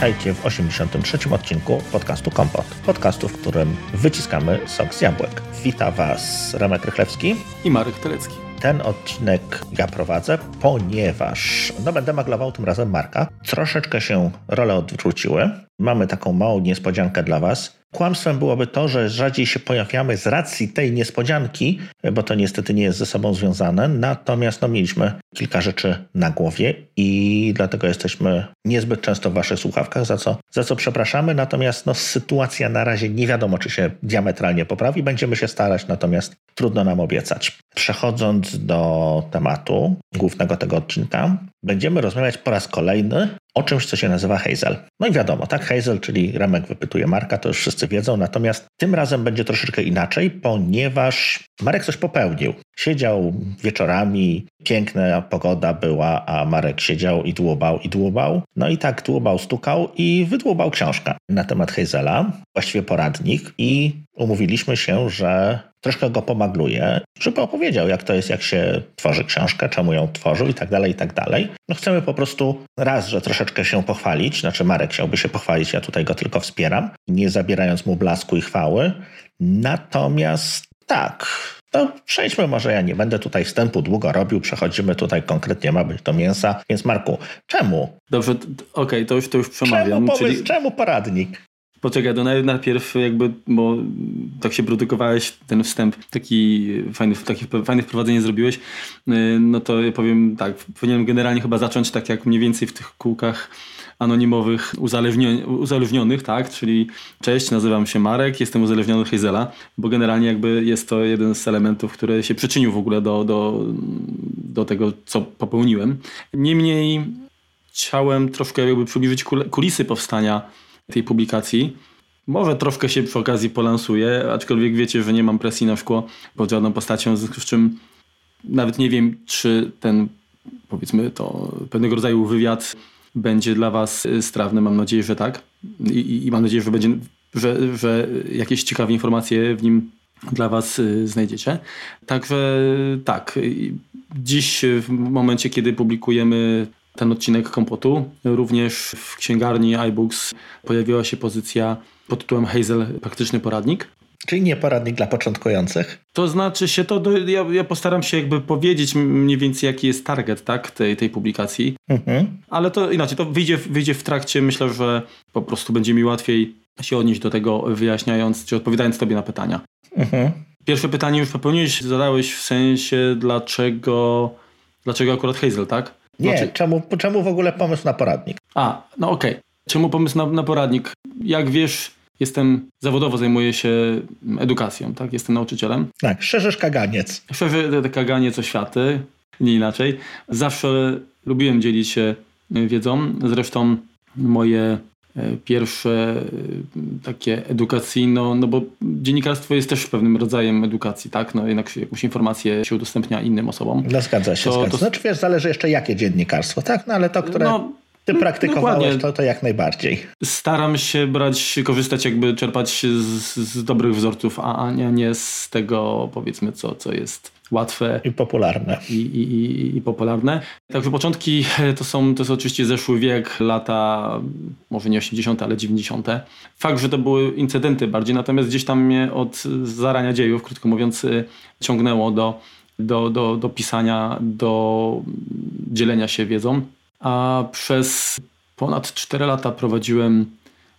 Witajcie w 83. odcinku podcastu Kompot. Podcastu, w którym wyciskamy sok z jabłek. Wita Was Remek Rychlewski i Marek Telecki. Ten odcinek ja prowadzę, ponieważ no będę maglował tym razem Marka. Troszeczkę się role odwróciły. Mamy taką małą niespodziankę dla Was. Kłamstwem byłoby to, że rzadziej się pojawiamy z racji tej niespodzianki, bo to niestety nie jest ze sobą związane. Natomiast no, mieliśmy kilka rzeczy na głowie i dlatego jesteśmy niezbyt często w Waszych słuchawkach, za co, za co przepraszamy. Natomiast no, sytuacja na razie nie wiadomo, czy się diametralnie poprawi. Będziemy się starać, natomiast trudno nam obiecać. Przechodząc do tematu głównego tego odcinka, będziemy rozmawiać po raz kolejny o czymś, co się nazywa Hazel. No i wiadomo, tak, Hazel, czyli Remek wypytuje Marka, to już wszyscy wiedzą, natomiast tym razem będzie troszeczkę inaczej, ponieważ Marek coś popełnił. Siedział wieczorami, piękna pogoda była, a Marek siedział i dłubał, i dłubał. No i tak dłubał, stukał i wydłubał książkę na temat Hazela, właściwie poradnik i umówiliśmy się, że troszkę go pomagluje, żeby opowiedział, jak to jest, jak się tworzy książkę, czemu ją tworzył i tak dalej, i tak dalej. No chcemy po prostu raz, że troszeczkę się pochwalić, znaczy Marek chciałby się pochwalić, ja tutaj go tylko wspieram, nie zabierając mu blasku i chwały. Natomiast tak, to przejdźmy, może ja nie będę tutaj wstępu długo robił, przechodzimy tutaj konkretnie, ma być do mięsa. Więc Marku, czemu? Dobrze, okej, okay, to, już, to już przemawiam. Czemu pomysł, czyli... czemu poradnik? Poczekaj, to najpierw jakby, bo tak się produkowałeś ten wstęp, taki fajny, takie fajne wprowadzenie zrobiłeś, y, no to ja powiem tak, powinienem generalnie chyba zacząć tak jak mniej więcej w tych kółkach anonimowych uzależnionych, tak, czyli cześć, nazywam się Marek, jestem uzależniony od Hazela, bo generalnie jakby jest to jeden z elementów, który się przyczynił w ogóle do, do, do tego, co popełniłem. Niemniej chciałem troszkę jakby przybliżyć kulisy powstania tej publikacji. Może troszkę się przy okazji polansuję, aczkolwiek wiecie, że nie mam presji na szkło pod żadną postacią, w związku z czym nawet nie wiem, czy ten, powiedzmy to, pewnego rodzaju wywiad będzie dla Was strawny. Mam nadzieję, że tak. I, i mam nadzieję, że będzie, że, że jakieś ciekawe informacje w nim dla Was y, znajdziecie. Także tak, dziś w momencie, kiedy publikujemy ten odcinek kompotu. Również w księgarni iBooks pojawiła się pozycja pod tytułem Hazel Praktyczny Poradnik. Czyli nie poradnik dla początkujących? To znaczy się to, do, ja, ja, postaram się jakby powiedzieć mniej więcej jaki jest target tak, tej, tej publikacji, mhm. ale to inaczej, to wyjdzie, wyjdzie w trakcie, myślę, że po prostu będzie mi łatwiej się odnieść do tego wyjaśniając, czy odpowiadając tobie na pytania. Mhm. Pierwsze pytanie już popełniłeś, zadałeś w sensie dlaczego, dlaczego akurat Hazel, tak? Nie, znaczy... czemu, czemu w ogóle pomysł na poradnik? A, no okej. Okay. Czemu pomysł na, na poradnik? Jak wiesz, jestem zawodowo zajmuję się edukacją, tak? Jestem nauczycielem. Tak, szerzysz kaganiec. Szerzy kaganiec oświaty, nie inaczej. Zawsze lubiłem dzielić się wiedzą. Zresztą moje pierwsze e, takie edukacyjno, no bo dziennikarstwo jest też pewnym rodzajem edukacji, tak? No jednak jakąś informację się udostępnia innym osobom. No zgadza się, to, zgadza. To... Znaczy wiesz, zależy jeszcze jakie dziennikarstwo, tak? No ale to, które... No, ty praktykowałeś, to, to jak najbardziej. Staram się brać, korzystać, jakby czerpać z, z dobrych wzorców, a nie, nie z tego, powiedzmy, co, co jest łatwe. I popularne. I, i, i, popularne. Także początki to są, to są oczywiście zeszły wiek, lata może nie 80., ale 90. Fakt, że to były incydenty bardziej, natomiast gdzieś tam mnie od zarania dziejów, krótko mówiąc, ciągnęło do, do, do, do pisania, do dzielenia się wiedzą. A przez ponad 4 lata prowadziłem,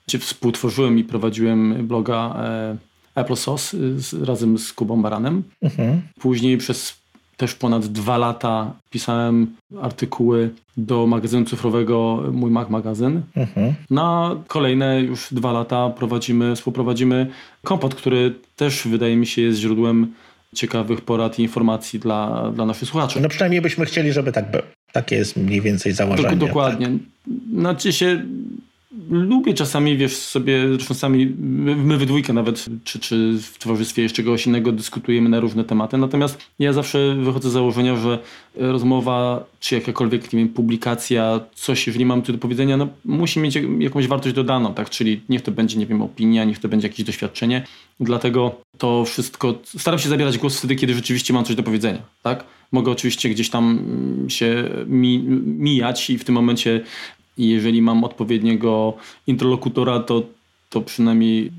czy współtworzyłem i prowadziłem bloga e, Applesauce y, razem z Kubą Baranem. Mhm. Później przez też ponad dwa lata pisałem artykuły do magazynu cyfrowego Mój Mac Magazyn. Mhm. Na kolejne już dwa lata prowadzimy, współprowadzimy kompot, który też wydaje mi się jest źródłem ciekawych porad i informacji dla, dla naszych słuchaczy. No przynajmniej byśmy chcieli, żeby tak było. Takie jest mniej więcej założenie. Dokładnie. Tak. Znaczy się lubię czasami, wiesz, sobie, zresztą sami, my we dwójkę nawet, czy, czy w towarzystwie jeszcze czegoś innego dyskutujemy na różne tematy, natomiast ja zawsze wychodzę z założenia, że rozmowa, czy jakakolwiek, nie wiem, publikacja, coś, jeżeli mam tu do powiedzenia, no musi mieć jakąś wartość dodaną, tak, czyli niech to będzie, nie wiem, opinia, niech to będzie jakieś doświadczenie, dlatego to wszystko, staram się zabierać głos wtedy, kiedy rzeczywiście mam coś do powiedzenia, tak, mogę oczywiście gdzieś tam się mi, mijać i w tym momencie jeżeli mam odpowiedniego interlokutora, to, to przynajmniej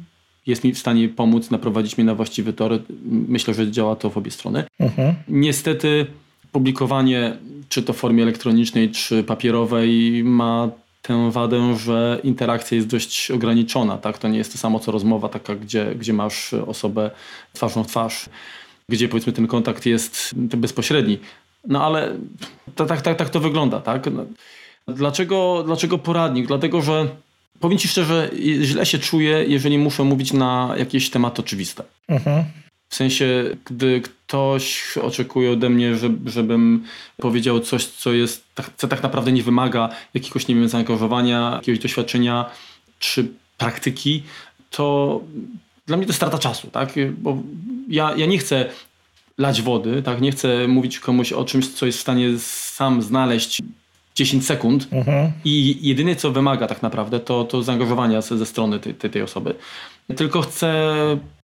jest mi w stanie pomóc, naprowadzić mnie na właściwy tor. Myślę, że działa to w obie strony. Mhm. Niestety publikowanie, czy to w formie elektronicznej, czy papierowej, ma tę wadę, że interakcja jest dość ograniczona. Tak? To nie jest to samo co rozmowa, taka, gdzie, gdzie masz osobę twarzą w twarz, gdzie powiedzmy ten kontakt jest bezpośredni. No ale tak, tak, tak, tak to wygląda. Tak? Dlaczego, dlaczego poradnik? Dlatego, że powiem Ci szczerze, źle się czuję, jeżeli muszę mówić na jakieś tematy oczywiste. Mhm. W sensie, gdy ktoś oczekuje ode mnie, żeby, żebym powiedział coś, co jest, tak, co tak naprawdę nie wymaga jakiegoś, nie wiem, zaangażowania, jakiegoś doświadczenia czy praktyki, to dla mnie to strata czasu, tak? Bo ja, ja nie chcę lać wody, tak? Nie chcę mówić komuś o czymś, co jest w stanie sam znaleźć 10 sekund mhm. i jedyne co wymaga tak naprawdę to, to zaangażowania ze strony tej, tej, tej osoby. Tylko chcę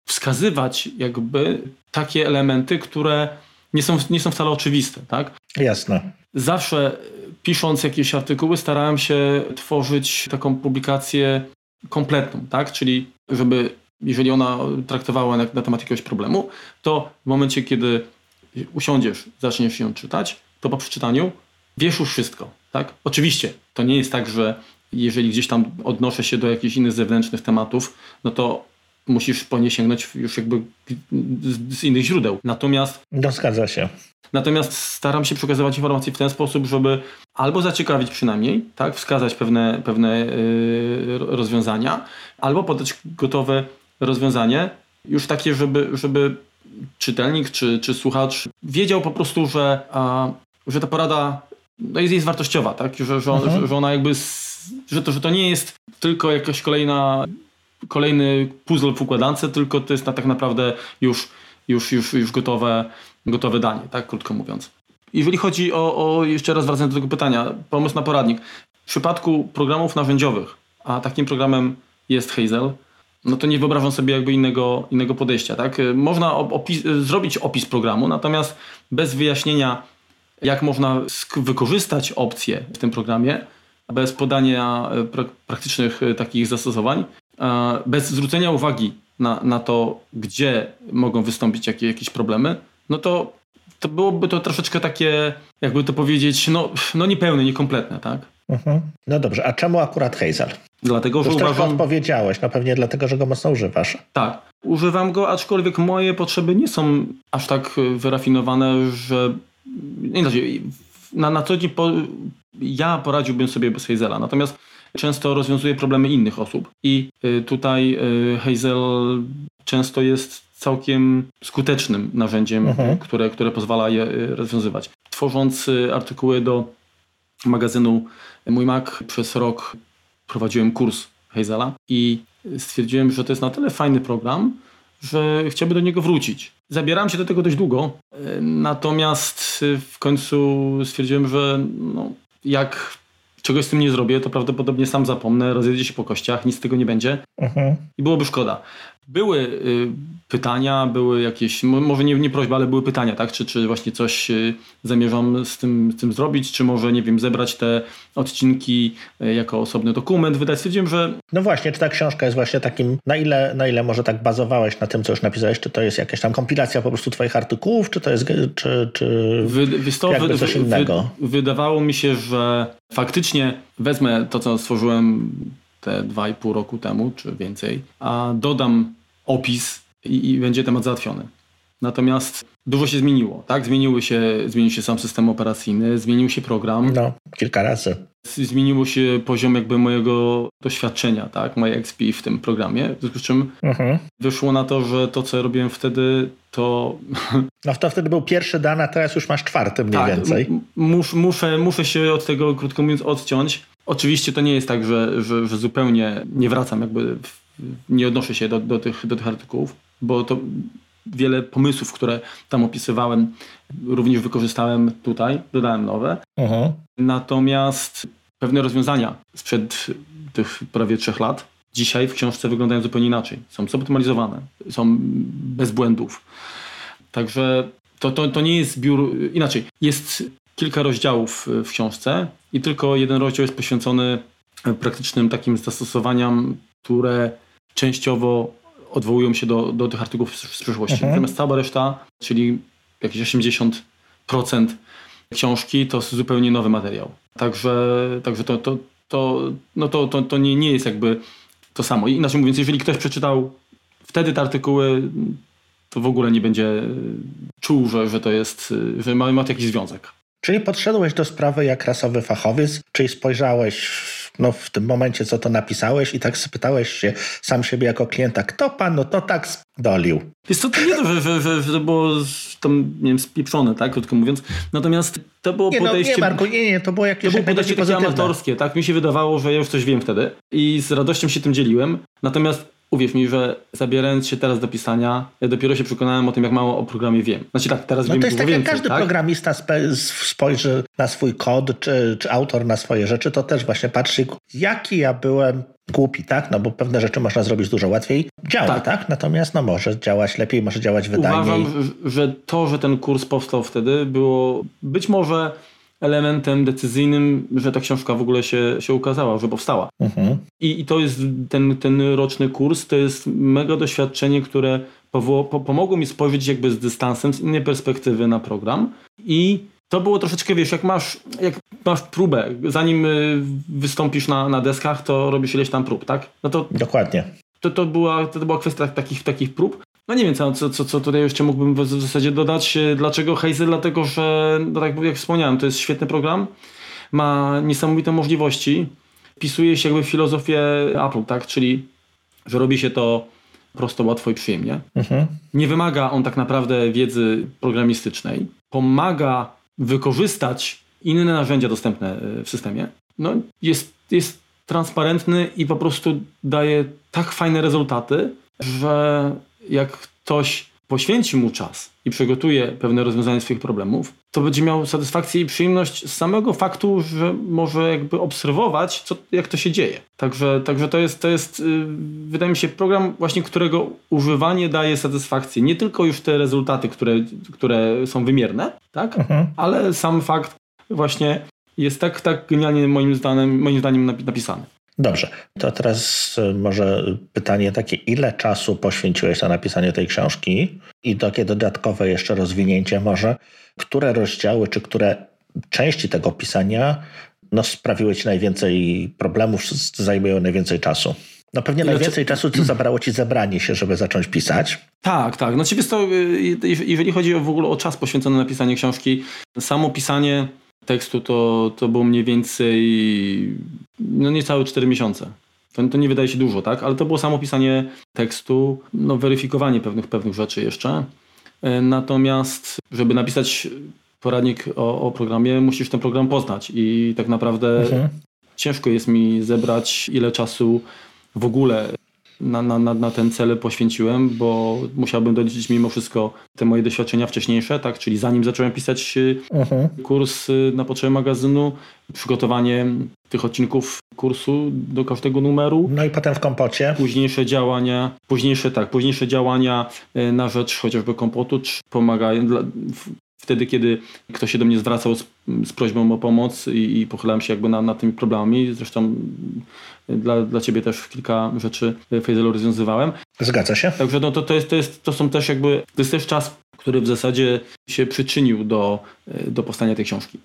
wskazywać jakby takie elementy, które nie są, nie są wcale oczywiste. Tak? Jasne. Zawsze pisząc jakieś artykuły starałem się tworzyć taką publikację kompletną, tak? czyli żeby jeżeli ona traktowała na, na temat jakiegoś problemu, to w momencie, kiedy usiądziesz, zaczniesz ją czytać, to po przeczytaniu wiesz już wszystko. Tak? Oczywiście to nie jest tak, że jeżeli gdzieś tam odnoszę się do jakichś innych zewnętrznych tematów, no to musisz po nie sięgnąć już jakby z, z innych źródeł. Natomiast. No, zgadza się. Natomiast staram się przekazywać informacje w ten sposób, żeby albo zaciekawić przynajmniej, tak, wskazać pewne, pewne yy, rozwiązania, albo podać gotowe rozwiązanie, już takie, żeby, żeby czytelnik czy, czy słuchacz wiedział po prostu, że, a, że ta porada no jest, jest wartościowa, tak? Że, że, mhm. że ona jakby, że to, że to nie jest tylko jakaś kolejna, kolejny puzzle w układance, tylko to jest na, tak naprawdę już, już, już, już gotowe, gotowe danie, tak? Krótko mówiąc. Jeżeli chodzi o, o, jeszcze raz wracając do tego pytania, pomysł na poradnik. W przypadku programów narzędziowych, a takim programem jest Hazel, no to nie wyobrażam sobie jakby innego, innego podejścia. Tak? Można opis, zrobić opis programu, natomiast bez wyjaśnienia jak można wykorzystać opcje w tym programie bez podania e, pra praktycznych e, takich zastosowań, bez zwrócenia uwagi na, na to, gdzie mogą wystąpić jakie, jakieś problemy, no to, to byłoby to troszeczkę takie, jakby to powiedzieć, no, no niepełne, niekompletne, tak? Mhm. No dobrze, a czemu akurat Hazel? Dlatego, że Już uważam... odpowiedziałeś, no pewnie dlatego, że go mocno używasz. Tak, używam go, aczkolwiek moje potrzeby nie są aż tak wyrafinowane, że inaczej, na, na co dzień po, ja poradziłbym sobie bez Hazela, natomiast często rozwiązuje problemy innych osób i y, tutaj y, Hazel często jest całkiem skutecznym narzędziem, mhm. które, które pozwala je y, rozwiązywać. Tworząc artykuły do magazynu Mój Mac przez rok prowadziłem kurs Hazela i stwierdziłem, że to jest na tyle fajny program, że chciałbym do niego wrócić. Zabierałem się do tego dość długo, e, natomiast e, w końcu stwierdziłem, że no, jak czegoś z tym nie zrobię, to prawdopodobnie sam zapomnę, rozjedzie się po kościach, nic z tego nie będzie mhm. i byłoby szkoda. Były y, pytania, były jakieś, może nie, nie prośba, ale były pytania, tak? Czy, czy właśnie coś y, zamierzam z tym, z tym zrobić, czy może, nie wiem, zebrać te odcinki y, jako osobny dokument, wydać. Stwierdziłem, że... No właśnie, czy ta książka jest właśnie takim, na ile, na ile może tak bazowałeś na tym, co już napisałeś, czy to jest jakaś tam kompilacja po prostu twoich artykułów, czy to jest, czy, czy wy, jakby coś innego? Wy, wydawało mi się, że faktycznie wezmę to, co stworzyłem te 2,5 roku temu, czy więcej, a dodam opis i, i będzie temat załatwiony. Natomiast dużo się zmieniło, tak? Zmieniły się, zmienił się sam system operacyjny, zmienił się program. No, kilka razy. Zmieniło się poziom jakby mojego doświadczenia, tak? Moje XP w tym programie. W związku z czym mhm. wyszło na to, że to, co robiłem wtedy, to... No to wtedy był pierwszy dan, a teraz już masz czwarty mniej tak, więcej. Mus, muszę, muszę się od tego, krótko mówiąc, odciąć Oczywiście to nie jest tak, że, że, że zupełnie nie wracam, jakby nie odnoszę się do, do, tych, do tych artykułów, bo to wiele pomysłów, które tam opisywałem, również wykorzystałem tutaj, dodałem nowe. Uh-huh. Natomiast pewne rozwiązania sprzed tych prawie trzech lat dzisiaj w książce wyglądają zupełnie inaczej. Są zoptymalizowane, są bez błędów. Także to, to, to nie jest zbiór, inaczej, jest kilka rozdziałów w książce i tylko jeden rozdział jest poświęcony praktycznym takim zastosowaniom, które częściowo odwołują się do, do tych artykułów z przyszłości. Mhm. Natomiast cała reszta, czyli jakieś 80% książki, to zupełnie nowy materiał. Także, także to, to, to, no to, to, to nie, nie jest jakby to samo. Inaczej mówiąc, jeżeli ktoś przeczytał wtedy te artykuły, to w ogóle nie będzie czuł, że, że to jest, że ma, ma to jakiś związek. Czyli podszedłeś do sprawy jak rasowy fachowiec, czyli spojrzałeś no, w tym momencie, co to napisałeś i tak spytałeś się sam siebie jako klienta, kto panu to tak dolił? Jest to, to nie to, że, że, że, że to było tam, nie wiem, spieprzone, tak, krótko mówiąc. Natomiast to było nie, podejście... No, nie, Marku, nie, nie, to było jakieś To było podejście takie amatorskie, tak? Mi się wydawało, że ja już coś wiem wtedy i z radością się tym dzieliłem. Natomiast uwierz mi, że zabierając się teraz do pisania, ja dopiero się przekonałem o tym, jak mało o programie wiem. Znaczy tak, teraz no wiem to jest tak, więcej, jak każdy tak? programista spojrzy na swój kod, czy, czy autor na swoje rzeczy, to też właśnie patrzy, jaki ja byłem głupi, tak? No bo pewne rzeczy można zrobić dużo łatwiej. Działa, tak? tak? Natomiast no może działać lepiej, może działać wydajniej. Uważam, że to, że ten kurs powstał wtedy było być może elementem decyzyjnym, że ta książka w ogóle się, się ukazała, że powstała. Mhm. I, I to jest ten, ten roczny kurs, to jest mega doświadczenie, które po, pomogło mi spojrzeć jakby z dystansem, z innej perspektywy na program i to było troszeczkę, wiesz, jak masz, jak masz próbę, zanim y, wystąpisz na, na deskach, to robisz ileś tam prób, tak? No to Dokładnie. To, to, była, to była kwestia takich, takich prób. No nie wiem, co, co, co tutaj jeszcze mógłbym w zasadzie dodać. Dlaczego Hazel? Dlatego, że no tak jak wspomniałem, to jest świetny program. Ma niesamowite możliwości. Wpisuje się jakby w filozofię Apple, tak? Czyli, że robi się to prosto, łatwo i przyjemnie. Mhm. Nie wymaga on tak naprawdę wiedzy programistycznej. Pomaga wykorzystać inne narzędzia dostępne e, w systemie. No, jest, jest transparentny i po prostu daje tak fajne rezultaty, że jak ktoś poświęci mu czas i przygotuje pewne rozwiązanie swoich problemów, to będzie miał satysfakcję i przyjemność z samego faktu, że może jakby obserwować, co, jak to się dzieje. Także, także to jest, to jest yy, wydaje mi się, program właśnie, którego używanie daje satysfakcję. Nie tylko już te rezultaty, które, które są wymierne, tak? Mhm. ale sam fakt właśnie jest tak, tak genialnie moim zdaniem, moim zdaniem napisany. Dobrze, to teraz e, może pytanie takie, ile czasu poświęciłeś na napisanie tej książki i takie dodatkowe jeszcze rozwinięcie może, które rozdziały czy które części tego pisania no, sprawiły ci najwięcej problemów, zajmują najwięcej czasu? No pewnie najwięcej czasu, co zabrało ci zebranie się, żeby zacząć pisać. Tak, tak. No jest to, jeżeli chodzi w ogóle o czas poświęcony na pisanie książki, samo pisanie tekstu to, to było mniej więcej no niecałe 4 miesiące. To, to nie wydaje się dużo, tak? Ale to było samo pisanie tekstu, no weryfikowanie pewnych, pewnych rzeczy jeszcze. E, natomiast, żeby napisać poradnik o, o programie, musisz ten program poznać i tak naprawdę mhm. ciężko jest mi zebrać ile czasu w ogóle na, na, na, ten cel poświęciłem, bo musiałbym doliczyć mimo wszystko te moje doświadczenia wcześniejsze, tak? Czyli zanim zacząłem pisać y. Mhm. kurs y, na potrzeby magazynu, przygotowanie tych odcinków kursu do każdego numeru. No i potem w kompocie. Późniejsze działania, późniejsze tak, późniejsze działania y, na rzecz chociażby kompotu, czy pomagają dla, wtedy, kiedy ktoś się do mnie zwracał z, z prośbą o pomoc i, i pochylałem się jakby nad na tymi problemami. Zresztą dla, dla ciebie też kilka rzeczy Fejzelu rozwiązywałem. Zgadza się. Także no to, to, jest, to, jest, to są też jakby, to jest też czas, który w zasadzie się przyczynił do, do powstania tej książki.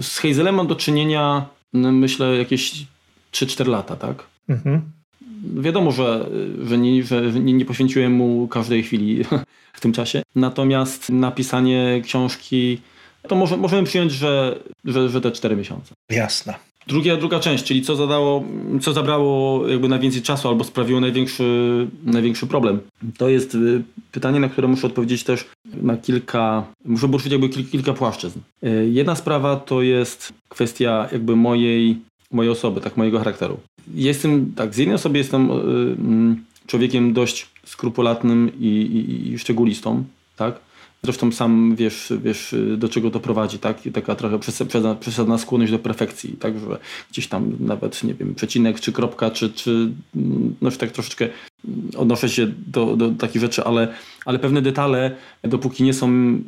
Z Hazelem mam do czynienia, no myślę, jakieś 3-4 lata, tak? Mhm. Wiadomo, że, że, nie, że nie, nie poświęciłem mu każdej chwili w tym czasie. Natomiast napisanie książki, to może, możemy przyjąć, że, że, że te 4 miesiące. Jasne. Druga, druga część, czyli co zadało, co zabrało jakby najwięcej czasu albo sprawiło największy, największy problem. To jest y, pytanie, na które muszę odpowiedzieć też na kilka, muszę poruszyć jakby kilka płaszczyzn. Y, jedna sprawa to jest kwestia jakby mojej mojej osoby, tak, mojego charakteru. Jestem, tak, z jednej osoby jestem y, człowiekiem dość skrupulatnym i, i, i szczególistą, tak? Zresztą sam wiesz, wiesz, do czego to prowadzi, tak? I taka trochę przesadna, przesadna skłonność do perfekcji, tak? Że gdzieś tam nawet, nie wiem, przecinek czy kropka, czy, czy no już tak troszeczkę odnoszę się do, do takich rzeczy, ale, ale pewne detale, dopóki nie są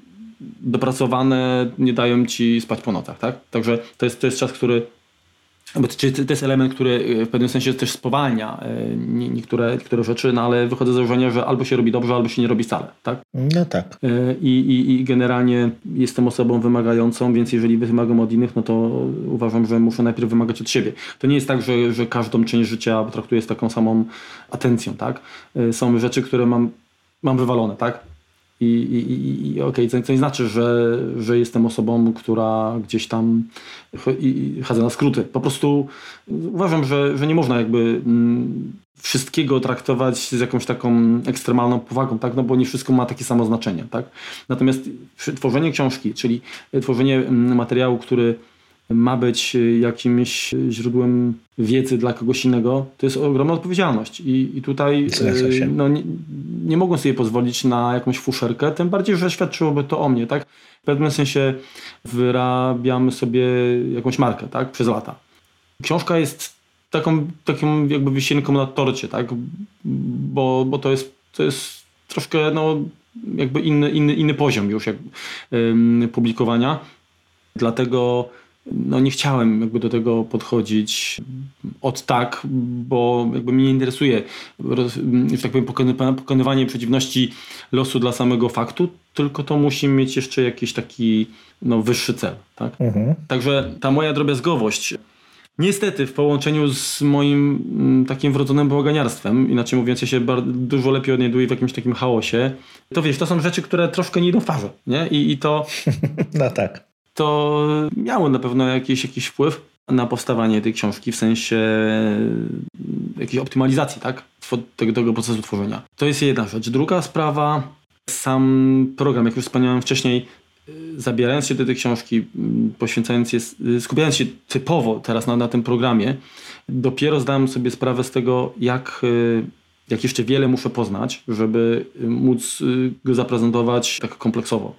dopracowane, nie dają ci spać po nocach, tak? Także to jest, to jest czas, który bo to jest element, który e, w pewnym sensie też spowalnia e, niektóre, niektóre rzeczy, no ale wychodzę z założenia, że albo się robi dobrze, albo się nie robi wcale. Tak? No tak. E, I, i, I generalnie jestem osobą wymagającą, więc jeżeli wymagam od innych, no to uważam, że muszę najpierw wymagać od siebie. To nie jest tak, że, że każdą część życia traktuję z taką samą atencją. Tak? Są rzeczy, które mam, mam wywalone. Tak? I, i, i okej, okay, co, nie znaczy, że, że jestem osobą, która gdzieś tam chadza na skróty. Po prostu uważam, że, że nie można jakby mm, wszystkiego traktować z jakąś taką ekstremalną powagą, tak? no bo nie wszystko ma takie samo znaczenie. Tak? Natomiast tworzenie książki, czyli tworzenie mm, materiału, który ma być y, jakimś źródłem wiedzy dla kogoś innego, to jest ogromna odpowiedzialność. I, i tutaj y, no, nie, nie mogą sobie pozwolić na jakąś fuszerkę, tym bardziej, że świadczyłoby to o mnie. Tak? W pewnym sensie wyrabiamy sobie jakąś markę tak? przez lata. Książka jest taką, taką jakby wisienką na torcie, tak? bo, bo to, jest, to jest troszkę no, jakby inny, inny, inny poziom już jak, publikowania. Dlatego no nie chciałem jakby do tego podchodzić od tak, bo jakby mnie nie interesuje, że tak powiem, pokonywanie przeciwności losu dla samego faktu, tylko to musi mieć jeszcze jakiś taki no, wyższy cel. Tak? Mhm. Także ta moja drobiazgowość Niestety, w połączeniu z moim mm, takim wrodzonym bałaganiarstwem, inaczej mówiąc, ja się bardzo, dużo lepiej odnajduję w jakimś takim chaosie, to wiesz, to są rzeczy, które troszkę nie idą w parze, nie? I, i to... no tak to miało na pewno jakiś, jakiś wpływ na powstawanie tej książki w sensie jakiejś optymalizacji tak? tego, tego procesu tworzenia. To jest jedna rzecz. Druga sprawa, sam program, jak już wspomniałem wcześniej, zabierając się do tej książki, poświęcając się, skupiając się typowo teraz na, na tym programie, dopiero zdałem sobie sprawę z tego, jak, jak jeszcze wiele muszę poznać, żeby móc go zaprezentować tak kompleksowo.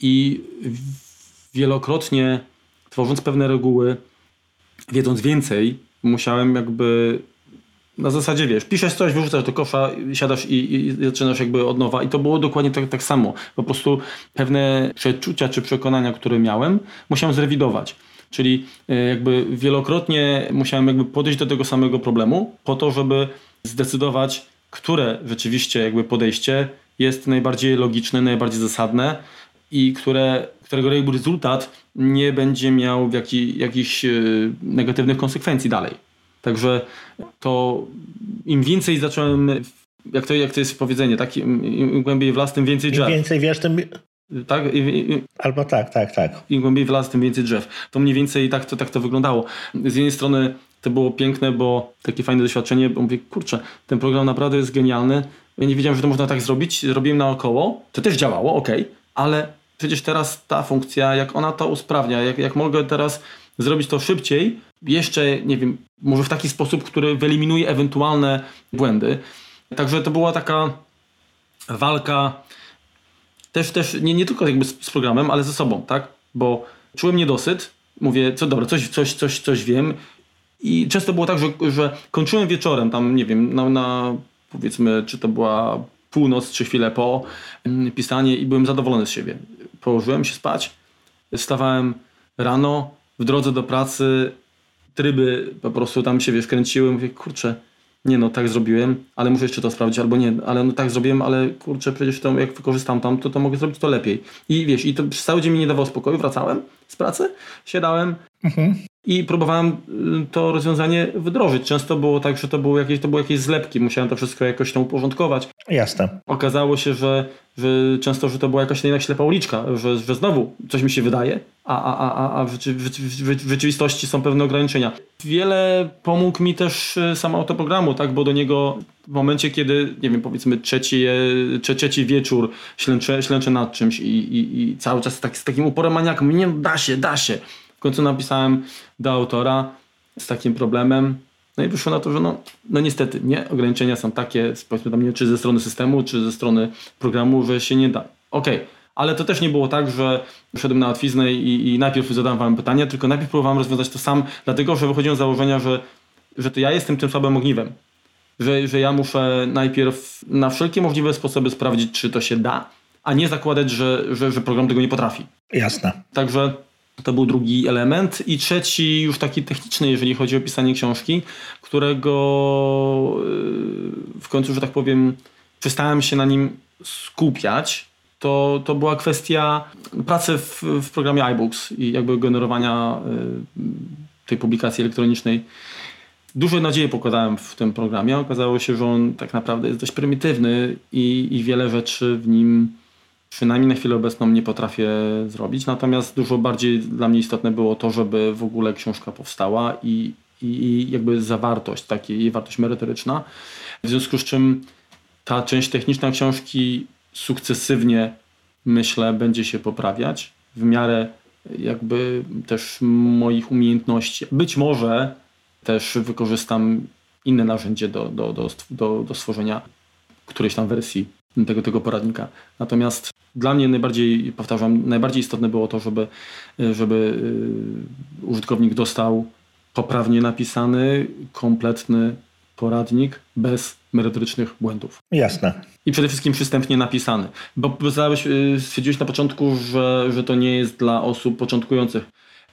I wielokrotnie tworząc pewne reguły, wiedząc więcej, musiałem jakby na zasadzie, wiesz, piszesz coś, wyrzucasz do kosza, siadasz i, i zaczynasz jakby od nowa. I to było dokładnie tak, tak samo. Po prostu pewne przeczucia czy przekonania, które miałem, musiałem zrewidować. Czyli e, jakby wielokrotnie musiałem jakby podejść do tego samego problemu po to, żeby zdecydować, które rzeczywiście jakby podejście jest najbardziej logiczne, najbardziej zasadne i które którego rezultat nie będzie miał jaki, jakichś e, negatywnych konsekwencji dalej. Także to im więcej zacząłem, jak to, jak to jest powiedzenie, tak? Im, im głębiej w las, tym więcej drzew. Im więcej wiesz, tym... Tak? I, i, Albo tak, tak, tak. Im głębiej w las, tym więcej drzew. To mniej więcej tak to, tak to wyglądało. Z jednej strony to było piękne, bo takie fajne doświadczenie, bo mówię, kurczę, ten program naprawdę jest genialny. Ja nie wiedziałem, że to można tak zrobić. Robiłem naokoło. To też działało, ok, ale przecież teraz ta funkcja, jak ona to usprawnia, jak, jak mogę teraz zrobić to szybciej, jeszcze, nie wiem, może w taki sposób, który wyeliminuje ewentualne błędy. Także to była taka walka też, też nie, nie tylko jakby z, z programem, ale ze sobą, tak? Bo czułem niedosyt, mówię, co dobra, coś, coś, coś, coś wiem i często było tak, że, że kończyłem wieczorem, tam nie wiem, na, na powiedzmy, czy to była północ, czy chwilę po mm, pisanie i byłem zadowolony z siebie. Położyłem się spać, wstawałem rano, w drodze do pracy tryby po prostu tam się wiesz, kręciły, mówię, kurczę, nie no, tak zrobiłem, ale muszę jeszcze to sprawdzić, albo nie, ale no tak zrobiłem, ale kurczę, przecież to jak wykorzystam tam, to, to mogę zrobić to lepiej. I wiesz, i to przez cały dzień mi nie dawało spokoju, wracałem z pracy, siadałem, mhm i próbowałem y, to rozwiązanie wdrożyć. Często było tak, że to, było jakieś, to były jakieś zlepki, musiałem to wszystko jakoś tam uporządkować. Jasne. Okazało się, że, że często, że to była jakaś jednak ślepa uliczka, że, że znowu coś mi się wydaje, a, a, a, a w, w, w rzeczywistości są pewne ograniczenia. Wiele pomógł mi też y, sam autoprogramu, tak, bo do niego w momencie, kiedy, nie wiem, powiedzmy trzeci, trzeci wieczór ślęczę, ślęczę nad czymś i, i, i cały czas tak, z takim uporem maniakiem, nie da się, da się końcu napisałem do autora z takim problemem. No i wyszło na to, że no, no niestety, nie, ograniczenia są takie, powiedzmy tam nie, czy ze strony systemu, czy ze strony programu, że się nie da. Okej, okay. ale to też nie było tak, że szedłem na łatwiznę i, i najpierw zadałem wam pytania, tylko najpierw próbowałem rozwiązać to sam, dlatego że wychodziłem z założenia, że, że to ja jestem tym słabym ogniwem. Że, że ja muszę najpierw na wszelkie możliwe sposoby sprawdzić, czy to się da, a nie zakładać, że, że, że program tego nie potrafi. Jasne. Także to był drugi element. I trzeci, już taki techniczny, jeżeli chodzi o pisanie książki, którego yy, w końcu, że tak powiem, przestałem się na nim skupiać. To, to była kwestia pracy w, w programie iBooks i jakby generowania yy, tej publikacji elektronicznej. Duże nadzieje pokładałem w tym programie. Okazało się, że on tak naprawdę jest dość prymitywny i, i wiele rzeczy w nim przynajmniej na chwilę obecną nie potrafię zrobić. Natomiast dużo bardziej dla mnie istotne było to, żeby w ogóle książka powstała i, i jakby zawartość, taka jej wartość merytoryczna. W związku z czym ta część techniczna książki sukcesywnie myślę będzie się poprawiać w miarę jakby też moich umiejętności. Być może też wykorzystam inne narzędzie do, do, do, do, do stworzenia którejś tam wersji tego, tego poradnika. Natomiast dla mnie najbardziej, powtarzam, najbardziej istotne było to, żeby, żeby y, użytkownik dostał poprawnie napisany, kompletny poradnik bez merytorycznych błędów. Jasne. I przede wszystkim przystępnie napisany. Bo y, stwierdziłeś na początku, że, że to nie jest dla osób początkujących.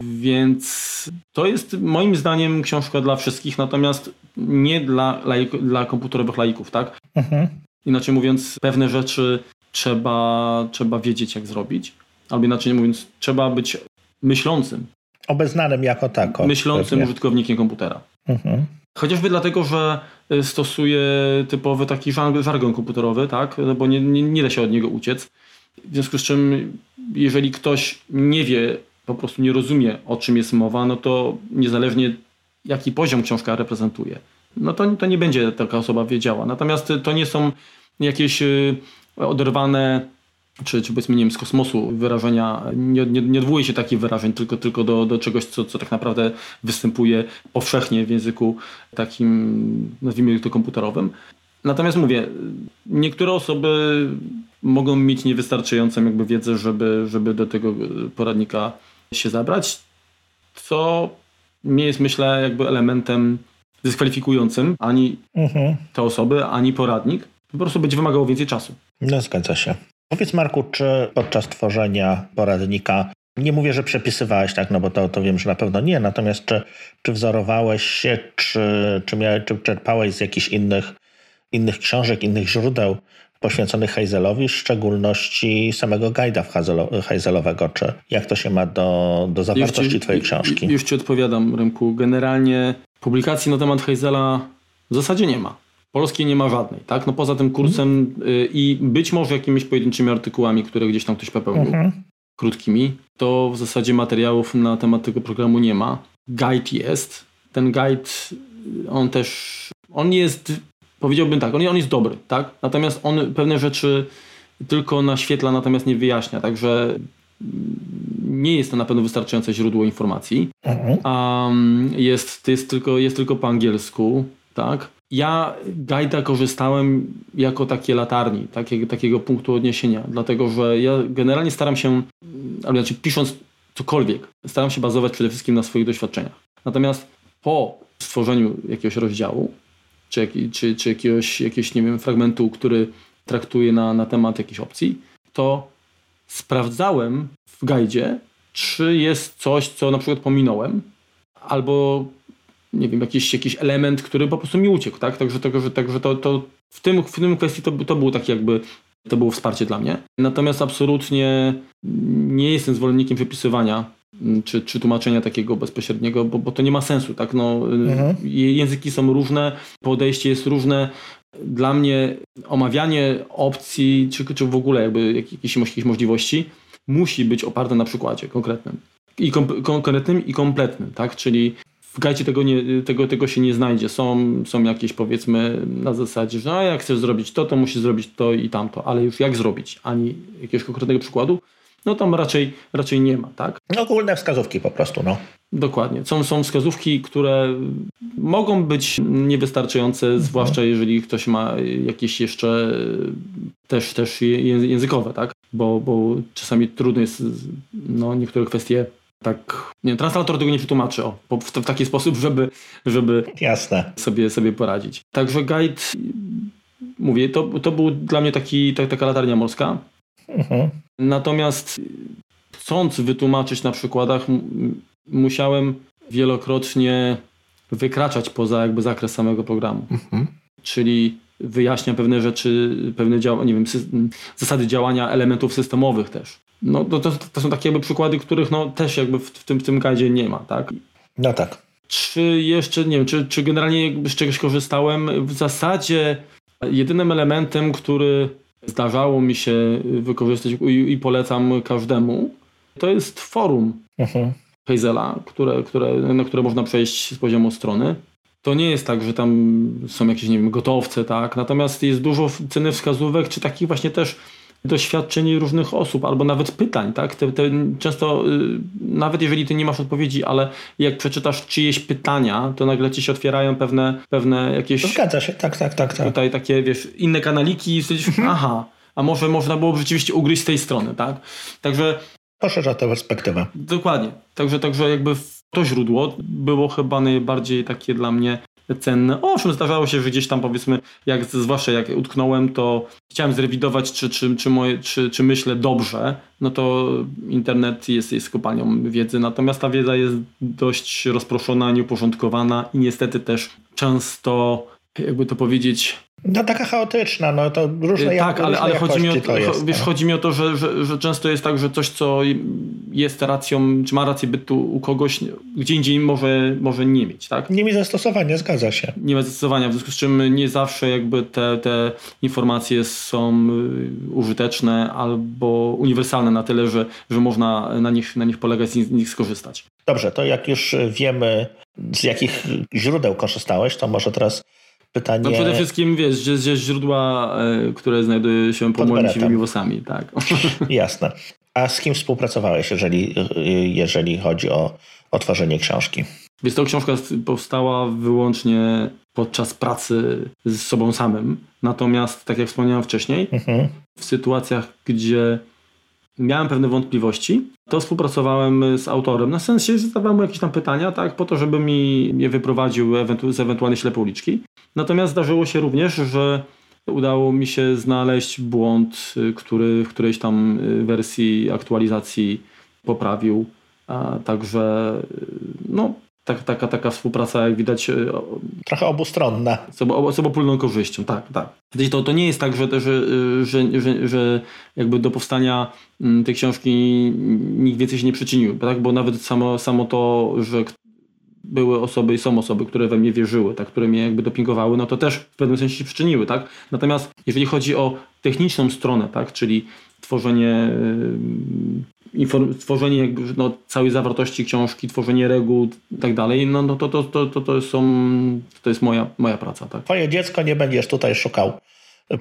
Więc to jest moim zdaniem książka dla wszystkich, natomiast nie dla, laik, dla komputerowych laików, tak? Mhm. Inaczej mówiąc, pewne rzeczy trzeba, trzeba wiedzieć, jak zrobić. Albo inaczej mówiąc, trzeba być myślącym. Obeznanym jako tako. Myślącym pewnie. użytkownikiem komputera. Mhm. Chociażby dlatego, że y, stosuję typowy taki żargon komputerowy, tak? No bo nie, nie, nie da się od niego uciec. W związku z czym, jeżeli ktoś nie wie, po prostu nie rozumie, o czym jest mowa, no to niezależnie jaki poziom książka reprezentuje, no to, to nie będzie taka osoba wiedziała. Natomiast to nie są jakieś y, oderwane czy, czy powiedzmy nie wiem, z kosmosu wyrażenia, nie, nie, nie odwołuje się takich wyrażeń, tylko, tylko do, do czegoś, co, co tak naprawdę występuje powszechnie w języku takim, nazwijmy to komputerowym. Natomiast mówię, niektóre osoby mogą mieć niewystarczającą jakby wiedzę, żeby, żeby do tego poradnika się zabrać, co nie jest myślę jakby elementem dyskwalifikującym ani mhm. te osoby, ani poradnik. Po prostu będzie wymagało więcej czasu. No zgadza się. Powiedz Marku, czy podczas tworzenia poradnika, nie mówię, że przepisywałeś, tak, no bo to, to wiem, że na pewno nie, natomiast czy, czy wzorowałeś się, czy, czy, miałeś, czy czerpałeś z jakichś innych, innych książek, innych źródeł poświęconych Heizelowi, w szczególności samego guida Heizelowego, czy jak to się ma do, do zawartości ci, twojej książki? Już ci odpowiadam, Rymku. Generalnie publikacji na temat Heizela w zasadzie nie ma. Polskiej nie ma żadnej, tak? No poza tym kursem y, i być może jakimiś pojedynczymi artykułami, które gdzieś tam ktoś popełnił, mhm. krótkimi, to w zasadzie materiałów na temat tego programu nie ma. Guide jest. Ten guide, on też, on jest, powiedziałbym tak, on, on jest dobry, tak? Natomiast on pewne rzeczy tylko naświetla, natomiast nie wyjaśnia, także nie jest to na pewno wystarczające źródło informacji. Mhm. Um, jest, jest, tylko, jest tylko po angielsku, tak? Ja Guida korzystałem jako takie latarni, takiego, takiego punktu odniesienia, dlatego że ja generalnie staram się, albo znaczy pisząc cokolwiek, staram się bazować przede wszystkim na swoich doświadczeniach. Natomiast po stworzeniu jakiegoś rozdziału, czy, czy, czy jakiegoś, jakiegoś nie wiem, fragmentu, który traktuje na, na temat jakiejś opcji, to sprawdzałem w guidzie, czy jest coś, co na przykład pominąłem, albo nie wiem, jakiś, jakiś element, który po prostu mi uciekł, tak? Także, także, także to, to w, tym, w tym kwestii to, to było takie jakby, to było wsparcie dla mnie. Natomiast absolutnie nie jestem zwolennikiem wypisywania mm, czy, czy tłumaczenia takiego bezpośredniego, bo, bo to nie ma sensu, tak? No, mhm. Języki są różne, podejście jest różne. Dla mnie omawianie opcji, czy, czy w ogóle jakby jakichś, jakichś możliwości musi być oparte na przykładzie konkretnym. I kom, konkretnym i kompletnym, tak? Czyli w gajcie tego, nie, tego, tego się nie znajdzie. Są, są jakieś powiedzmy na zasadzie, że a jak chcesz zrobić to, to musisz zrobić to i tamto, ale już jak zrobić, ani jakiegoś konkretnego przykładu no tam raczej, raczej nie ma, tak? No, ogólne wskazówki po prostu, no. Dokładnie. Są, są wskazówki, które mogą być niewystarczające, mhm. zwłaszcza jeżeli ktoś ma jakieś jeszcze też, też językowe, tak? Bo, bo czasami trudno jest no, niektóre kwestie tak, nie translator tego nie przetłumaczy o, w, w, taki sposób, żeby, żeby Jasne. Sobie, sobie poradzić. Także guide, mówię, to, to był dla mnie taki, tak, taka latarnia morska. Mhm. Natomiast chcąc wytłumaczyć na przykładach, musiałem wielokrotnie wykraczać poza jakby zakres samego programu. Mhm. Czyli wyjaśnia pewne rzeczy, pewne dział nie wiem, zasady działania elementów systemowych też. No to, to, są takie jakby przykłady, których no też jakby w, w tym, w tym guidzie nie ma, tak? No tak. Czy jeszcze, nie wiem, czy, czy generalnie z czegoś korzystałem? W zasadzie jedynym elementem, który zdarzało mi się wykorzystać i, i polecam każdemu, to jest forum mhm. Hazela, które, które, na które można przejść z poziomu strony. To nie jest tak, że tam są jakieś, nie wiem, gotowce, tak? Natomiast jest dużo ceny wskazówek, czy takich właśnie też doświadczeń różnych osób, albo nawet pytań, tak? Te, te często, y, nawet jeżeli ty nie masz odpowiedzi, ale jak przeczytasz czyjeś pytania, to nagle ci się otwierają pewne, pewne jakieś... Zgadza się, tak, tak, tak. tak. Tutaj takie, wiesz, inne kanaliki i stwierdzisz, mhm. aha, a może można było rzeczywiście ugryźć z tej strony, tak? Także... Poszerza tę perspektywę. Dokładnie. Także, także jakby to źródło było chyba najbardziej takie dla mnie cenne. Owszem, zdarzało się, że gdzieś tam powiedzmy, jak, zwłaszcza jak utknąłem, to chciałem zrewidować, czy, czy, czy, moje, czy, czy myślę dobrze, no to internet jest, jest kopalnią wiedzy, natomiast ta wiedza jest dość rozproszona, nieuporządkowana i niestety też często, jakby to powiedzieć, no taka chaotyczna, no to różne Tak, ale, ale chodzi, mi o, to, jest, wiesz, no. chodzi mi o to, że, że, że, często jest tak, że coś, co jest racją, czy ma rację bytu u kogoś, gdzie indziej może, może nie mieć, tak? Nie ma zastosowania, zgadza się. Nie ma zastosowania, w związku z czym nie zawsze jakby te, te informacje są y, użyteczne albo uniwersalne na tyle, że, że można na nich, na nich polegać i z nich skorzystać. Dobrze, to jak już wiemy, z jakich źródeł korzystałeś, to może teraz pytanie... No przede wszystkim wiesz, że, że źródła, e, które znajdują się po moimi siwymi włosami, tak. Jasne. A z kim współpracowałeś, jeżeli, jeżeli chodzi o, o tworzenie książki? Więc to książka powstała wyłącznie podczas pracy z sobą samym. Natomiast, tak jak wspomniałem wcześniej, mhm. w sytuacjach, gdzie miałem pewne wątpliwości, to współpracowałem z autorem. Na sensie zadawałem mu jakieś tam pytania, tak, po to, żeby mi je wyprowadził ewentu z ewentualnej ślepej uliczki. Natomiast zdarzyło się również, że udało mi się znaleźć błąd, y, który w którejś tam y, wersji aktualizacji poprawił. A także no, tak, taka, taka współpraca, jak widać. Y, Trochę obustronna. Z, obo, z obopólną korzyścią, tak, tak. To, to nie jest tak, że, że, że, że, że jakby do powstania tej książki nikt więcej się nie przyczynił, tak? bo nawet samo, samo to, że były osoby i są osoby, które we mnie wierzyły, tak, które mnie jakby dopingowały, no to też w pewnym sensie się przyczyniły, tak? Natomiast jeżeli chodzi o techniczną stronę, tak, czyli tworzenie inform- tworzenie jakby, no, całej zawartości książki, tworzenie reguł i tak dalej, no, no to, to, to, to, to, są, to jest moja, moja praca. Tak. Twoje dziecko nie będziesz tutaj szukał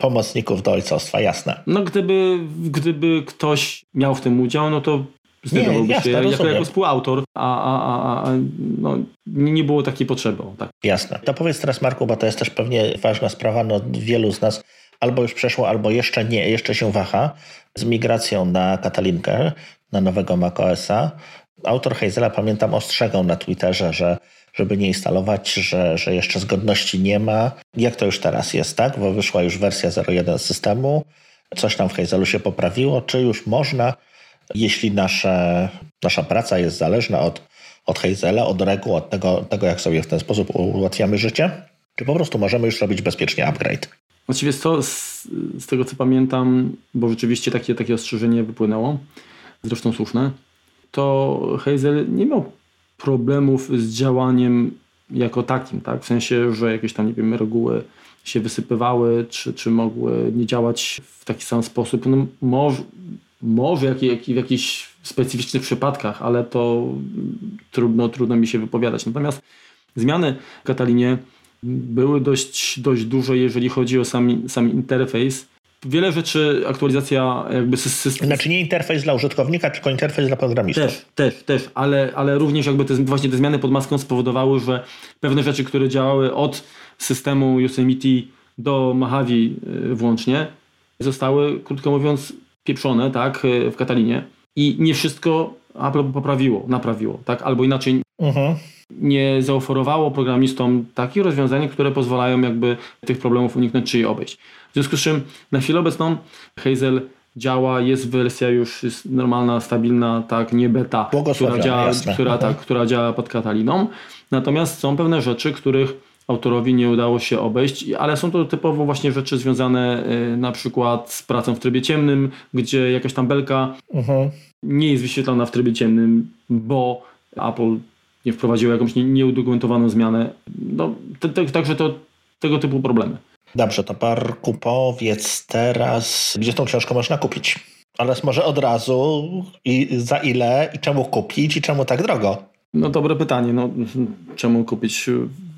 pomocników do ojcostwa, jasne. No gdyby, gdyby ktoś miał w tym udział, no to zdecydowałby się jako, jako współautor, a, a, a, no, nie było takiej potrzeby. Tak. Jasne. To powiedz teraz Marku, bo to jest też pewnie ważna sprawa, no wielu z nas albo już przeszło, albo jeszcze nie, jeszcze się waha z migracją na Katalinkę, na nowego macOSa. Autor Hazela, pamiętam, ostrzegał na Twitterze, że żeby nie instalować, że, że jeszcze zgodności nie ma. Jak to już teraz jest, tak? Bo wyszła już wersja 0.1 systemu, coś tam w Hazelu się poprawiło, czy już można jeśli nasze, nasza praca jest zależna od, od Hazela, od reguł, od tego, tego, jak sobie w ten sposób ułatwiamy życie, czy po prostu możemy już robić bezpiecznie upgrade? To z, z tego co pamiętam, bo rzeczywiście takie, takie ostrzeżenie wypłynęło, zresztą słuszne, to Hazel nie miał problemów z działaniem jako takim, tak? W sensie, że jakieś tam, nie wiem, reguły się wysypywały, czy, czy mogły nie działać w taki sam sposób. No, może, może jak, jak, w jakichś specyficznych przypadkach, ale to trudno, trudno mi się wypowiadać. Natomiast zmiany w Katalinie były dość, dość duże, jeżeli chodzi o sam, sam interfejs wiele rzeczy, aktualizacja jakby systemu. Znaczy nie interfejs dla użytkownika, tylko interfejs dla programistów. Też, też, też, ale, ale również jakby te, właśnie te zmiany pod maską spowodowały, że pewne rzeczy, które działały od systemu Yosemite do Mojave y, włącznie, zostały, krótko mówiąc, pieprzone, tak, y, w Katalinie i nie wszystko Apple poprawiło, naprawiło, tak, albo inaczej Mhm. Nie zaoferowało programistom takich rozwiązań, które pozwalają jakby tych problemów uniknąć czy je obejść. W związku z czym na chwilę obecną Hazel działa, jest wersja już jest normalna, stabilna, tak, nie beta, która działa, jasne. która, Mhm. tak, która działa pod Kataliną. Natomiast są pewne rzeczy, których autorowi nie udało się obejść, ale są to typowo właśnie rzeczy związane y, na przykład z pracą w trybie ciemnym, gdzie jakaś tam belka Mhm. nie jest wyświetlana w trybie ciemnym, bo Apple nie wprowadziło jakąś nie- nieudokumentowaną zmianę. No, te, te, także to tego typu problemy. Dobrze, to Parku powiedz teraz, gdzie tą książkę można kupić? Ale może od razu i za ile i czemu kupić i czemu tak drogo? No dobre pytanie, no czemu kupić?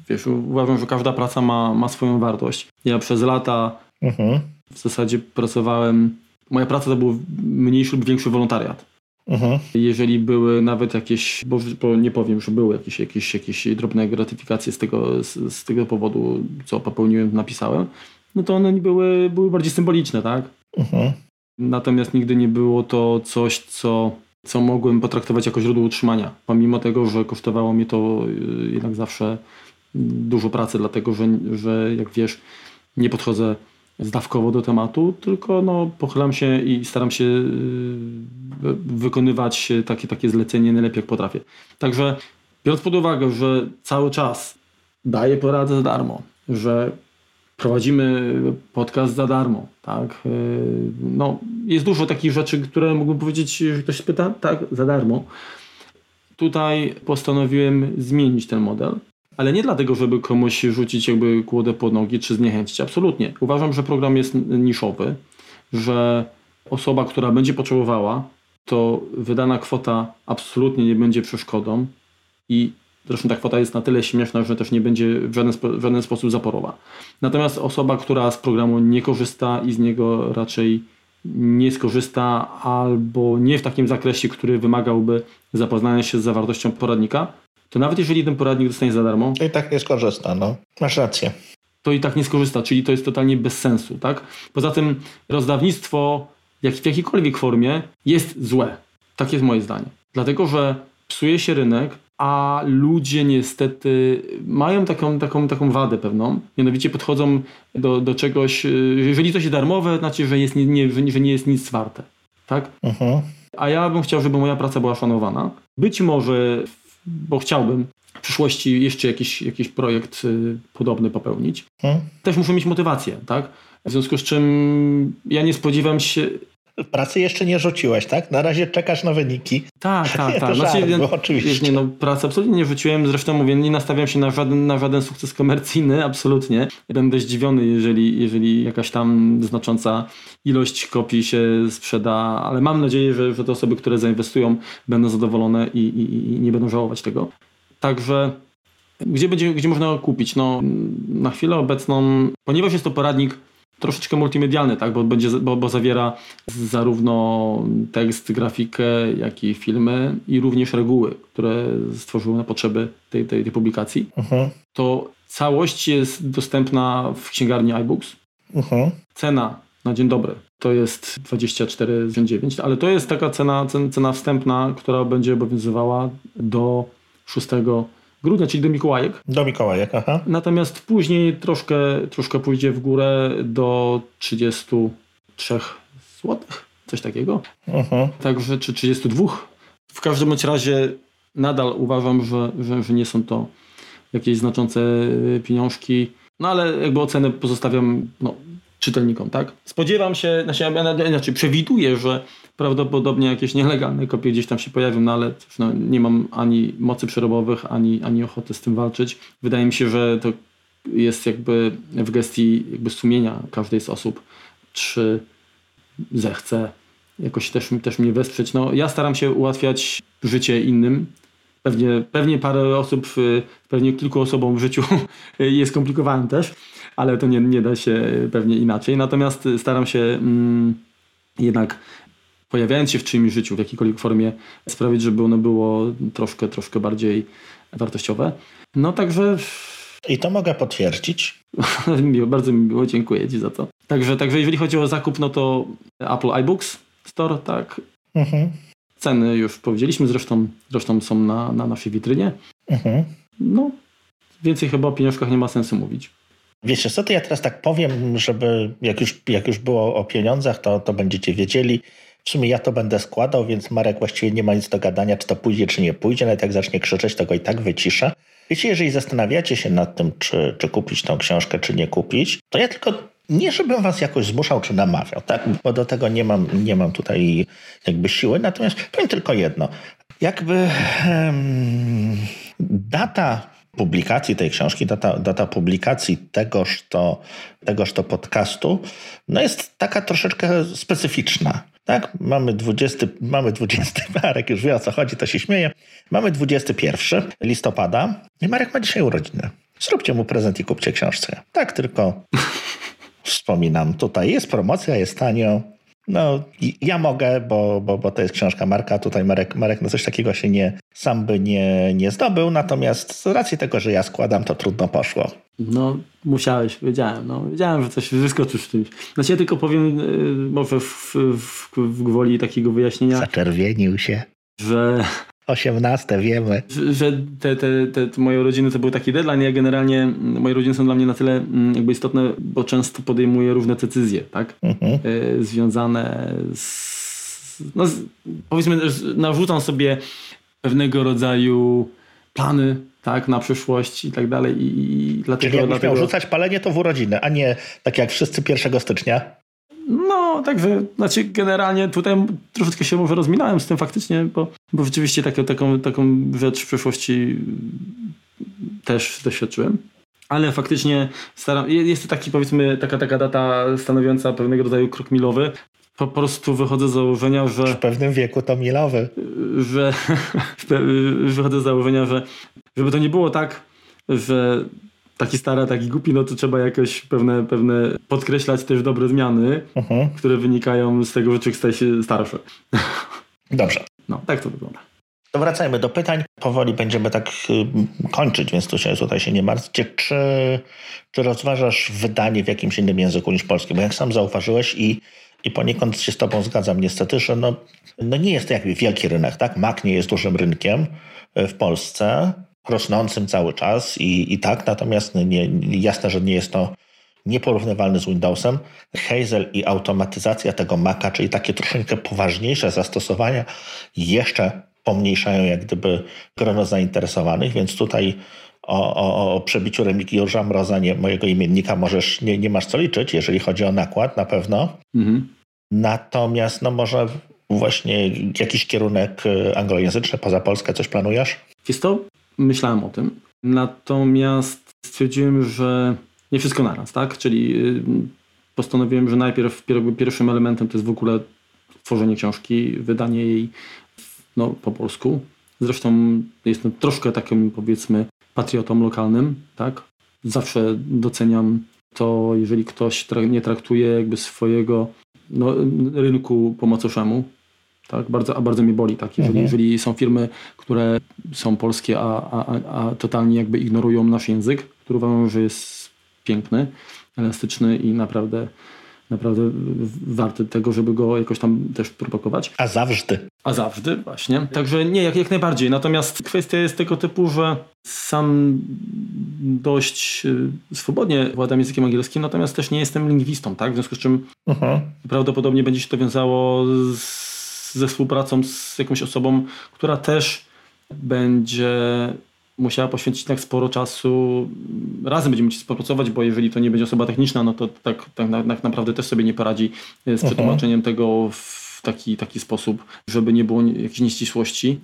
Wiesz, uważam, że każda praca ma, ma swoją wartość. Ja przez lata Mhm. w zasadzie pracowałem, moja praca to był mniejszy lub większy wolontariat. Mhm. Jeżeli były nawet jakieś, bo, bo nie powiem, że były jakieś, jakieś, jakieś drobne gratyfikacje z tego, z, z tego powodu, co popełniłem, napisałem, no to one były, były bardziej symboliczne, tak? Mhm. Natomiast nigdy nie było to coś, co, co mogłem potraktować jako źródło utrzymania. Pomimo tego, że kosztowało mnie to y, jednak zawsze dużo pracy, dlatego że, że jak wiesz, nie podchodzę zdawkowo do tematu, tylko no, pochylam się i staram się y, wy- wykonywać takie, takie zlecenie najlepiej jak potrafię. Także biorąc pod uwagę, że cały czas daję poradę za darmo, że prowadzimy podcast za darmo, tak? Yy, No, jest dużo takich rzeczy, które mógłbym powiedzieć, że ktoś pyta, tak, za darmo. Tutaj postanowiłem zmienić ten model, ale nie dlatego, żeby komuś rzucić jakby kłodę pod nogi, czy zniechęcić. Absolutnie. Uważam, że program jest niszowy, że osoba, która będzie potrzebowała, to wydana kwota absolutnie nie będzie przeszkodą i zresztą ta kwota jest na tyle śmieszna, że też nie będzie w żaden, w żaden sposób zaporowa. Natomiast osoba, która z programu nie korzysta i z niego raczej nie skorzysta albo nie w takim zakresie, który wymagałby zapoznania się z zawartością poradnika, to nawet jeżeli ten poradnik dostanie za darmo, I tak nie skorzysta, no. Masz rację. to i tak nie skorzysta, czyli to jest totalnie bez sensu. Tak? Poza tym rozdawnictwo jak, w jakiejkolwiek formie jest złe. Tak jest moje zdanie. Dlatego, że psuje się rynek, a ludzie niestety mają taką, taką, taką wadę pewną. Mianowicie podchodzą do, do czegoś, y, jeżeli coś jest darmowe, znaczy, że, jest nie, nie, że nie- jest nic warte. Tak? Mhm. A ja bym chciał, żeby moja praca była szanowana. Być może, bo chciałbym w przyszłości jeszcze jakiś, jakiś projekt y, podobny popełnić. Mhm. Też muszę mieć motywację, tak? W związku z czym ja nie spodziewam się. Pracy jeszcze nie rzuciłeś, tak? Na razie czekasz na wyniki. Tak, tak, tak. to żart ja- oczywiście. nie, no, pracy absolutnie nie rzuciłem. Zresztą mówię, nie nastawiam się na żaden, na żaden sukces komercyjny, absolutnie. Będę zdziwiony, jeżeli, jeżeli jakaś tam znacząca ilość kopii się sprzeda, ale mam nadzieję, że, że te osoby, które zainwestują, będą zadowolone i, i, i nie będą żałować tego. Także gdzie, będzie, gdzie można kupić? No, na chwilę obecną, ponieważ jest to poradnik troszeczkę multimedialny, tak? bo, będzie, bo, bo zawiera zarówno tekst, grafikę, jak i filmy i również reguły, które stworzyły na potrzeby tej, tej, tej publikacji. Mhm. To całość jest dostępna w księgarni iBooks. Mhm. Cena na dzień dobry to jest 24,9, ale to jest taka cena, cen, cena wstępna, która będzie obowiązywała do 6 grudnia, czyli do Mikołajek. Do Mikołajek, aha. Natomiast później troszkę, troszkę pójdzie w górę do 33 zł, coś takiego. Mhm. Także, czy 32. W każdym bądź razie nadal uważam, że, że, że nie są to jakieś znaczące y, pieniążki. No ale jakby ocenę pozostawiam no, czytelnikom, tak? Spodziewam się, znaczy, inaczej przewiduję, że prawdopodobnie jakieś nielegalne kopie gdzieś tam się pojawią, no ale cóż, no, nie mam ani mocy przerobowych, ani, ani ochoty z tym walczyć. Wydaje mi się, że to jest jakby w gestii jakby sumienia każdej z osób, czy zechce jakoś też, też mnie wesprzeć. No, ja staram się ułatwiać życie innym Pewnie, pewnie parę osób, pewnie kilku osobom w życiu jest skomplikowany też, ale to nie, nie da się pewnie inaczej. Natomiast staram się mm, jednak pojawiając się w czyimś życiu w jakiejkolwiek formie sprawić, żeby ono było troszkę, troszkę bardziej wartościowe. No także... I to mogę potwierdzić. miło, bardzo mi miło, dziękuję Ci za to. Także, także jeżeli chodzi o zakup, no to Apple iBooks Store, tak. Mhm. Ceny już powiedzieliśmy, zresztą, zresztą są na, na naszej witrynie. Mhm. No, więcej chyba o pieniążkach nie ma sensu mówić. Wiecie co, to ja teraz tak powiem, żeby jak już, jak już było o pieniądzach, to, to będziecie wiedzieli. W sumie ja to będę składał, więc Marek właściwie nie ma nic do gadania, czy to pójdzie, czy nie pójdzie. Nawet jak zacznie krzyczeć, to go i tak wyciszę. Wiecie, jeżeli zastanawiacie się nad tym, czy, czy kupić tą książkę, czy nie kupić, to ja tylko nie żebym was jakoś zmuszał czy namawiał, tak? bo do tego nie mam, nie mam tutaj jakby siły. Natomiast powiem tylko jedno. Jakby um, data publikacji tej książki, data, data publikacji tegoż to, tegoż to podcastu, no jest taka troszeczkę specyficzna. Tak? Mamy 20, mamy 20, Marek już wie o co chodzi, to się śmieje. Mamy 21 listopada i Marek ma dzisiaj urodziny. Zróbcie mu prezent i kupcie książkę. Tak tylko wspominam. Tutaj jest promocja, jest tanio. No, ja mogę, bo, bo, bo to jest książka Marka. Tutaj Marek, Marek na coś takiego się nie, sam by nie, nie zdobył. Natomiast z racji tego, że ja składam, to trudno poszło. No, musiałeś, wiedziałem. No, wiedziałem, że coś wyskoczysz w czymś. Znaczy ja tylko powiem, y, może w, w, w gwoli takiego wyjaśnienia. Zaczerwienił się. Że 18, wiemy. Że te, te, te, te, moje rodziny to był taki deadline. Ja generalnie, moje rodziny są dla mnie na tyle mm, jakby istotne, bo często podejmuję różne decyzje, tak? Mhm. E, związane z, no z, powiedzmy, narzucam sobie pewnego rodzaju plany, tak, na przyszłość i tak dalej. I, dlatego, Czyli jakbyś dlatego... miał rzucać palenie, to w urodziny, a nie tak jak wszyscy 1 stycznia. No, także, znaczy generalnie tutaj troszeczkę się może rozminąłem z tym faktycznie, bo, bo rzeczywiście taką, taką, taką rzecz w przeszłości też doświadczyłem. Ale faktycznie staram, jest to taki powiedzmy taka, taka data stanowiąca pewnego rodzaju krok milowy. Po prostu wychodzę z założenia, że... W pewnym wieku to milowy. Że wychodzę z założenia, że żeby to nie było tak, że taki stary, taki głupi, no to trzeba jakoś pewne, pewne podkreślać też dobre zmiany, uh-huh. które wynikają z tego, że człowiek staje się starszy. Dobrze. No, tak to wygląda. To wracajmy do pytań. Powoli będziemy tak y, kończyć, więc tu się, tutaj się nie martwcie. Czy, czy rozważasz wydanie w jakimś innym języku niż polski? Bo jak sam zauważyłeś i, i poniekąd się z tobą zgadzam niestety, że no, no nie jest to jakby wielki rynek, tak? Mac nie jest dużym rynkiem y, w Polsce rosnącym cały czas i, i tak, natomiast nie, jasne, że nie jest to nieporównywalny z Windowsem. Hazel i automatyzacja tego Maca, czyli takie troszeczkę poważniejsze zastosowania, jeszcze pomniejszają jak gdyby grono zainteresowanych, więc tutaj o, o, o przebiciu Remigiusza Mroza, nie, mojego imiennika, możesz, nie, nie masz co liczyć, jeżeli chodzi o nakład, na pewno. Mhm. Natomiast no może właśnie jakiś kierunek e, anglojęzyczny poza Polskę coś planujesz? Jest to myślałem o tym. Natomiast stwierdziłem, że nie wszystko naraz, tak? Czyli y, postanowiłem, że najpierw pierwszym elementem to jest w ogóle tworzenie książki, wydanie jej no, po polsku. Zresztą jestem troszkę takim powiedzmy patriotą lokalnym, tak? Zawsze doceniam to, jeżeli ktoś nie traktuje jakby swojego no, rynku po macoszemu, tak? Bardzo, a bardzo mnie boli, tak? Jeżeli, mhm. jeżeli są firmy, które są polskie, a, a, a totalnie jakby ignorują nasz język, który uważam, że jest piękny, elastyczny i naprawdę naprawdę warty tego, żeby go jakoś tam też propagować. A zawsze. A zawsze, właśnie. Także nie, jak, jak najbardziej. Natomiast kwestia jest tego typu, że sam dość y, swobodnie władam językiem angielskim, natomiast też nie jestem lingwistą, tak? W związku z czym mhm. prawdopodobnie będzie się to wiązało z ze współpracą z jakąś osobą, która też będzie musiała poświęcić tak sporo czasu. Razem będziemy musieli współpracować, bo jeżeli to nie będzie osoba techniczna, no to tak, tak, tak naprawdę też sobie nie poradzi z mhm. przetłumaczeniem tego w taki, taki sposób, żeby nie było jakichś nieścisłości.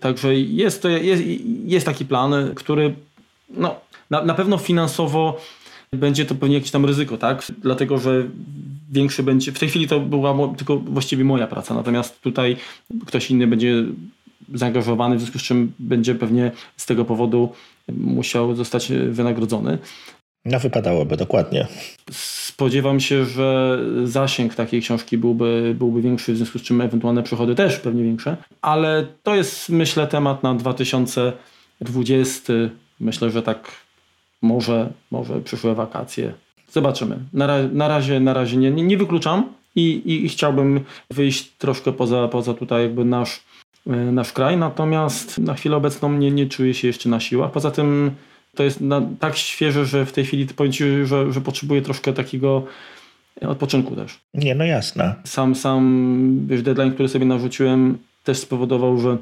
Także jest, to, jest, jest taki plan, który no, na, na pewno finansowo będzie to pewnie jakieś tam ryzyko, tak? Dlatego, że większy będzie. W tej chwili to była tylko właściwie moja praca, natomiast tutaj ktoś inny będzie zaangażowany, w związku z czym będzie pewnie z tego powodu musiał zostać wynagrodzony. No wypadałoby, dokładnie. Spodziewam się, że zasięg takiej książki byłby, byłby większy, w związku z czym ewentualne przychody też pewnie większe, ale to jest myślę temat na 2020. Myślę, że tak może, może przyszłe wakacje. Zobaczymy. Na, ra na razie, na razie nie, nie, nie wykluczam i, i, i, chciałbym wyjść troszkę poza, poza tutaj jakby nasz, e, nasz kraj, natomiast na chwilę obecną nie, nie czuję się jeszcze na siłach. Poza tym to jest na, tak świeże, że w tej chwili powiem Ci, że, że potrzebuję troszkę takiego odpoczynku też. Nie, no jasne. Sam, sam wiesz, deadline, który sobie narzuciłem też spowodował, że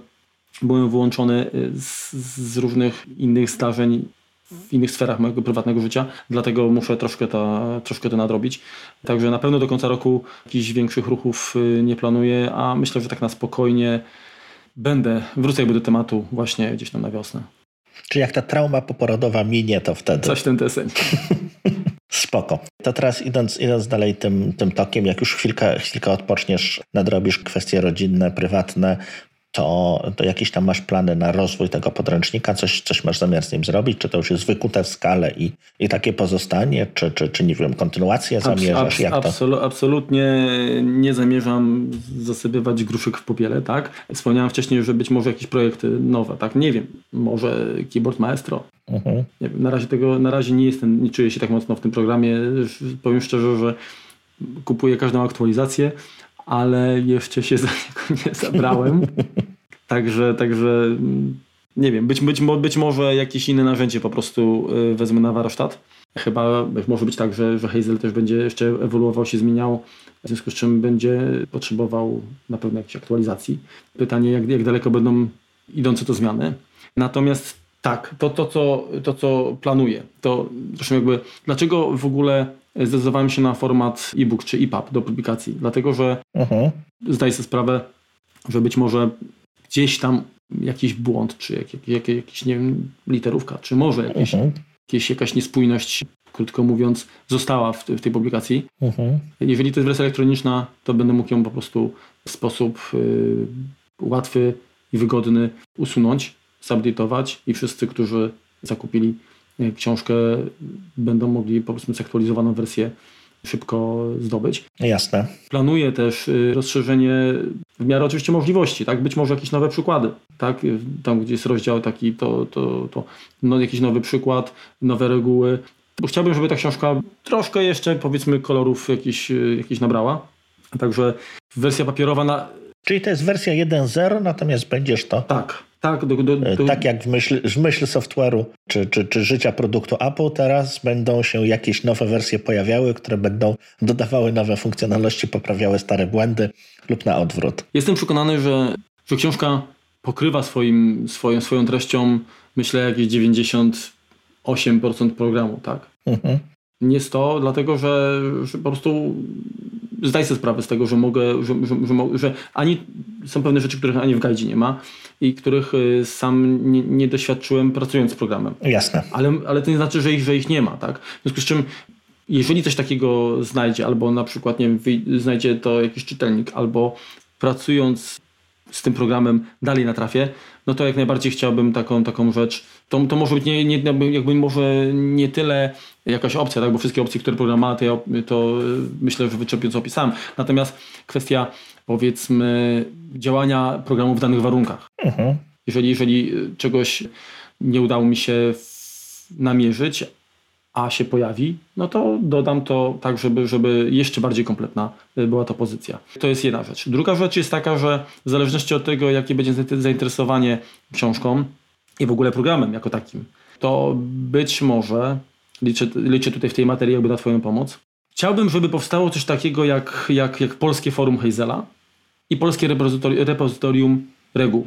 byłem wyłączony z, z różnych innych zdarzeń w innych sferach mojego prywatnego życia, dlatego muszę troszkę to, troszkę to nadrobić. Także na pewno do końca roku jakichś większych ruchów y, nie planuję, a myślę, że tak na spokojnie będę, wrócę jakby do tematu właśnie gdzieś tam na wiosnę. Czy jak ta trauma poporodowa minie, to wtedy. Coś ten deseń. Spoko. To teraz idąc, idąc dalej tym, tym tokiem, jak już chwilkę, chwilkę odpoczniesz, nadrobisz kwestie rodzinne, prywatne, to, to jakieś tam masz plany na rozwój tego podręcznika, coś, coś masz zamiar z nim zrobić, czy to już jest wykute w skalę i, i takie pozostanie, czy, czy, czy nie wiem, kontynuację zamierzasz? Abs, jak absolu, Absolutnie nie zamierzam zasypywać gruszek w popiele, tak? Wspomniałem wcześniej, że być może jakieś projekty nowe, tak? Nie wiem, może Keyboard Maestro. Mhm. Wiem, na razie tego, na razie nie jestem, nie czuję się tak mocno w tym programie. Powiem szczerze, że kupuję każdą aktualizację, ale jeszcze się za niego nie zabrałem. Także, także mm, nie wiem, być, być, być może jakieś inne narzędzie po prostu y, wezmę na warsztat. Chyba może być tak, że, że Hazel też będzie jeszcze ewoluował, się zmieniał, w związku z czym będzie potrzebował na pewno jakiejś aktualizacji. Pytanie, jak, jak daleko będą idące to zmiany. Natomiast tak, to, to, co, to co planuję, to zresztą jakby, dlaczego w ogóle zdecydowałem się na format e-book czy EPUB do publikacji? Dlatego, że uh-huh. zdaję sobie sprawę, że być może gdzieś tam jakiś błąd, czy jak, jak, jak, jakiś, nie wiem, literówka, czy może jakieś, uh-huh. jakieś, jakaś niespójność, krótko mówiąc, została w, w tej publikacji. Uh-huh. Jeżeli to jest wersja elektroniczna, to będę mógł ją po prostu w sposób y, łatwy i wygodny usunąć, subditować i wszyscy, którzy zakupili książkę, będą mogli po prostu zaktualizowaną wersję szybko zdobyć. Jasne. Planuję też y, rozszerzenie w miarę oczywiście możliwości, tak? Być może jakieś nowe przykłady, tak? Tam, gdzie jest rozdział taki, to, to, to no, jakiś nowy przykład, nowe reguły. Bo chciałbym, żeby ta książka troszkę jeszcze, powiedzmy, kolorów jakiś, y, jakiś nabrała. Także wersja papierowa na... Czyli to jest wersja 1.0, natomiast będziesz to... Tak, tak, do, do, do... tak jak w myśl, w myśl software'u czy, czy, czy życia produktu Apple, teraz będą się jakieś nowe wersje pojawiały, które będą dodawały nowe funkcjonalności, poprawiały stare błędy lub na odwrót. Jestem przekonany, że, że książka pokrywa swoim, swoją, swoją treścią, myślę, jakieś 98% programu, tak? Mhm. Nie 100, dlatego że, że po prostu zdaj sobie sprawę z tego, że mogę, że, że, że, że ani są pewne rzeczy, których ani w gajdzie nie ma i których y, sam nie, nie, doświadczyłem pracując z programem. Jasne. Ale, ale to nie znaczy, że ich, że ich nie ma, tak? W związku z czym jeżeli coś takiego znajdzie, albo na przykład nie wiem, znajdzie to jakiś czytelnik, albo pracując z tym programem dalej na trafie, no to jak najbardziej chciałbym taką, taką rzecz. To, to może być nie, nie, jakby może nie tyle jakaś opcja, tak? bo wszystkie opcje, które program ma, to, ja, to myślę, że wyczerpująco opisałem. Natomiast kwestia powiedzmy działania programu w danych warunkach. Mhm. Jeżeli, jeżeli czegoś nie udało mi się namierzyć, a się pojawi, no to dodam to tak, żeby, żeby jeszcze bardziej kompletna była to pozycja. To jest jedna rzecz. Druga rzecz jest taka, że w zależności od tego, jakie będzie zainteresowanie książką i w ogóle programem jako takim, to być może, liczę, liczę tutaj w tej materii jakby na Twoją pomoc, chciałbym, żeby powstało coś takiego jak, jak, jak polskie forum Hazela i polskie repozytorium, reguł.